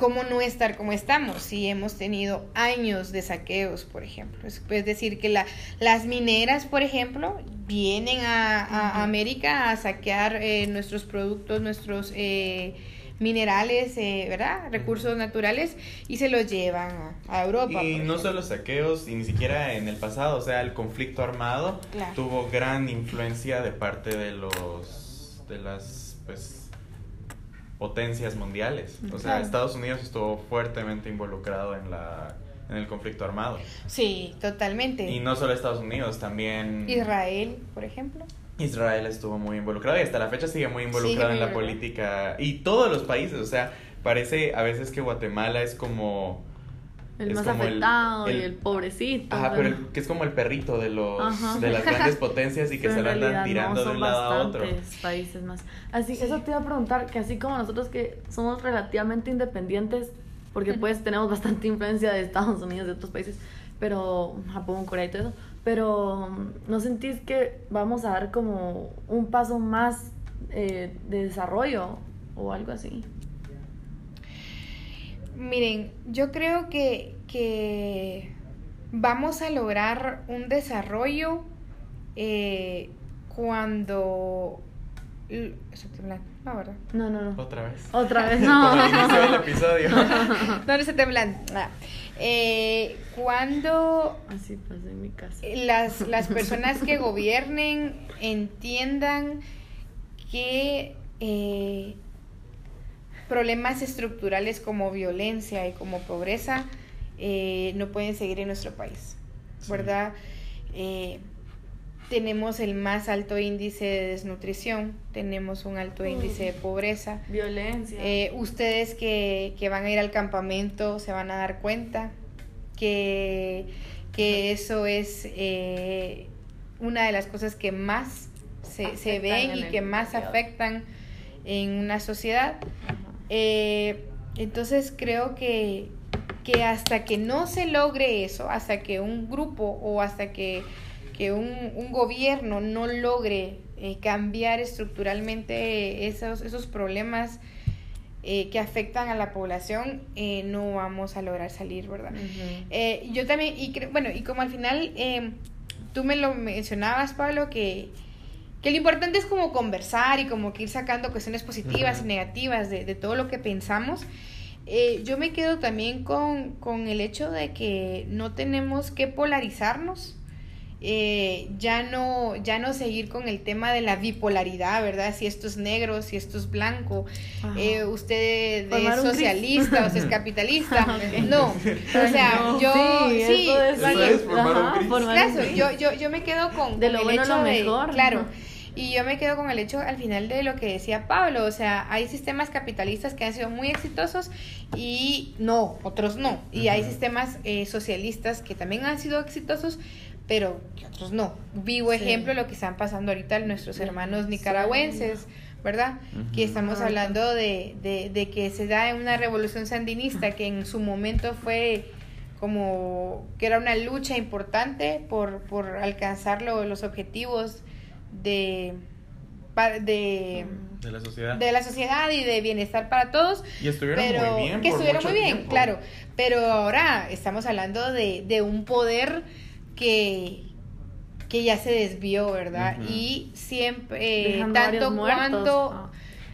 cómo no estar como estamos si hemos tenido años de saqueos, por ejemplo. Es, es decir, que la, las mineras, por ejemplo, vienen a. América a saquear eh, nuestros productos, nuestros eh, minerales, eh, ¿verdad? Recursos naturales y se los llevan a, a Europa. Y no solo saqueos, y ni siquiera en el pasado, o sea, el conflicto armado Claro. tuvo gran influencia de parte de los de las pues potencias mundiales. O sea, Claro. Estados Unidos estuvo fuertemente involucrado en la en el conflicto armado. Sí, totalmente. Y no solo Estados Unidos, también Israel, por ejemplo. Israel estuvo muy involucrado y hasta la fecha sigue muy involucrado muy en la involucrado. política y todos los países, o sea, parece a veces que Guatemala es como El Es más como el- afectado el- y el pobrecito. Ajá, pero el- que es como el perrito de los Ajá. de las grandes potencias y que Pero se lo andan tirando no, de un lado a otro. países más. Así, eso te iba a preguntar, que así como nosotros que somos relativamente independientes, porque pues tenemos bastante influencia de Estados Unidos, de otros países, pero Japón, Corea y todo eso, pero ¿no sentís que vamos a dar como un paso más eh, de desarrollo o algo así? Miren, yo creo que, que vamos a lograr un desarrollo eh, cuando... temblando, no, ¿verdad? No, no, no. Otra vez. Otra vez, Como (laughs) no. al inicio del episodio. (laughs) No, no estoy temblando. Ah. Eh, cuando Así pasa en mi casa. las, las personas que gobiernen entiendan que eh, problemas estructurales como violencia y como pobreza eh, no pueden seguir en nuestro país, Sí. ¿verdad? Tenemos el más alto índice de desnutrición, tenemos un alto índice de pobreza. Violencia. Eh, ustedes que, que van a ir al campamento se van a dar cuenta que, que eso es eh, una de las cosas que más se, se ven en y que más afectan en una sociedad. Eh, entonces creo que, que hasta que no se logre eso, hasta que un grupo o hasta que, que un, un gobierno no logre eh, cambiar estructuralmente esos, esos problemas eh, que afectan a la población, eh, no vamos a lograr salir, ¿verdad? Eh, yo también, y bueno, y como al final tú me lo mencionabas, Pablo, que, que lo importante es como conversar y como que ir sacando cuestiones positivas y negativas de, de todo lo que pensamos. Eh, yo me quedo también con, con el hecho de que no tenemos que polarizarnos. Eh, ya no ya no seguir con el tema de la bipolaridad, ¿verdad? Si esto es negro, si esto es blanco, eh, usted es socialista o sea, es (laughs) capitalista. Ok. No, o sea, No, yo sí, sí, eso es, Eso sí, es formar un ajá, formar Claro, yo, yo, yo me quedo con, De con lo el bueno hecho lo de- mejor, claro, ajá. y yo me quedo con el hecho al final de lo que decía Pablo, o sea, hay sistemas capitalistas que han sido muy exitosos y no, otros no, y hay Ujú. sistemas eh, socialistas que también han sido exitosos, pero que otros no. Vivo Sí. ejemplo lo que están pasando ahorita nuestros hermanos nicaragüenses, ¿verdad? Que estamos hablando de, de, de que se da una revolución sandinista que en su momento fue como que era una lucha importante por, por alcanzar lo- los objetivos de, de, De la sociedad. de la sociedad y de bienestar para todos, y estuvieron pero muy bien. que estuvieron muy bien, tiempo. claro. Pero ahora estamos hablando de, de un poder que, que ya se desvió, ¿verdad? Y siempre, eh, tanto cuanto Ah.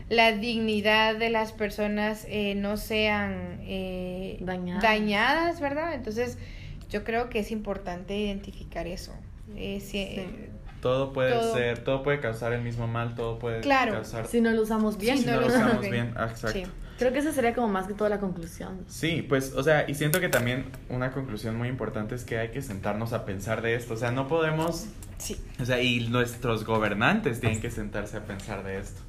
la dignidad de las personas eh, no sean eh, Dañadas. dañadas, ¿verdad? Entonces, yo creo que es importante identificar eso. Eh, si- eh, Todo puede Todo. ser, todo puede causar el mismo mal, todo puede Claro. causar. Si no lo usamos bien. Sí, si no no lo (laughs) lo usamos bien. bien. Ah, Exacto. sí. Creo que esa sería como más que toda la conclusión. Sí, pues, o sea, y siento que también una conclusión muy importante es que hay que sentarnos a pensar de esto. O sea, no podemos, Sí. o sea, y nuestros gobernantes tienen que sentarse a pensar de esto.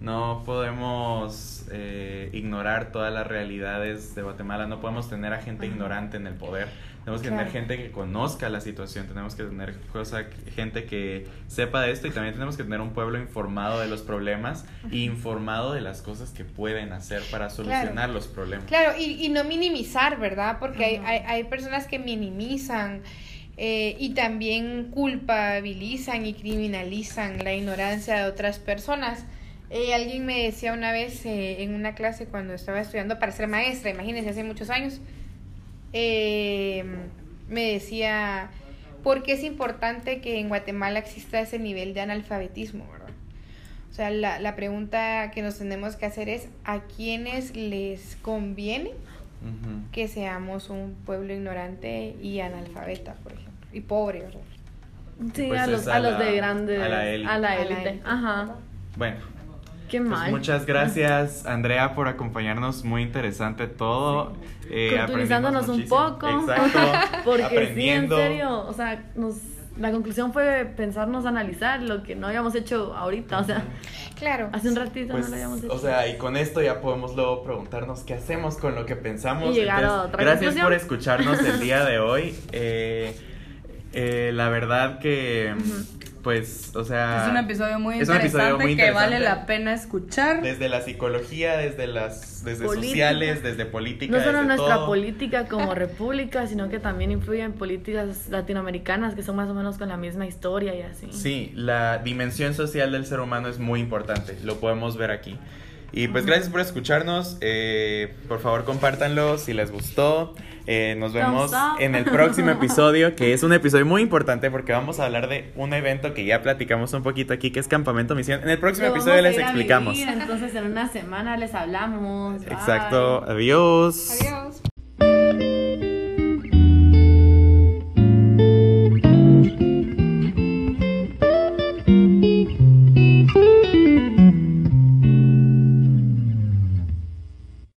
No podemos eh, ignorar todas las realidades de Guatemala, no podemos tener a gente Ajá. ignorante en el poder. Tenemos que tener gente que conozca la situación, tenemos que tener cosa, gente que sepa de esto y también tenemos que tener un pueblo informado de los problemas y informado de las cosas que pueden hacer para solucionar los problemas. Claro, y, y no minimizar, ¿verdad? Porque hay, hay, hay personas que minimizan eh, y también culpabilizan y criminalizan la ignorancia de otras personas. Eh, alguien me decía una vez eh, en una clase cuando estaba estudiando para ser maestra, imagínense, hace muchos años, eh, me decía, ¿por qué es importante que en Guatemala exista ese nivel de analfabetismo, verdad? O sea, la, la pregunta que nos tenemos que hacer es, ¿a quiénes les conviene que seamos un pueblo ignorante y analfabeta, por ejemplo? Y pobre, ¿verdad? Sí, Pues a, los, a a los de grandes. a la élite. A la A la élite. élite. Ajá. Bueno, Qué Pues mal. muchas gracias, Andrea, por acompañarnos. Muy interesante todo. Eh, Culturizándonos un poco. Exacto. (laughs) Porque sí, en serio, o sea, nos, la conclusión fue pensarnos analizar lo que no habíamos hecho ahorita, o sea, (laughs) Claro. hace un ratito Pues, no lo habíamos hecho. o sea, y con esto ya podemos luego preguntarnos qué hacemos con lo que pensamos. Y llegar a otra gracias conclusión. por escucharnos el día de (laughs) hoy. Eh, eh, la verdad que, pues, o sea... Es un episodio muy es un interesante episodio muy que vale la pena escuchar. Desde la psicología, desde las desde Política. sociales, desde política, no solo desde nuestra todo. política como república, sino que también influye en políticas latinoamericanas que son más o menos con la misma historia y así. Sí, la dimensión social del ser humano es muy importante, lo podemos ver aquí. Y pues gracias por escucharnos, eh, por favor compártanlo si les gustó. Eh, nos vemos en el próximo (laughs) episodio, que es un episodio muy importante porque vamos a hablar de un evento que ya platicamos un poquito aquí, que es Campamento Misión. En el próximo episodio les explicamos. vivir, entonces en una semana les hablamos. Bye. Exacto, adiós. Adiós.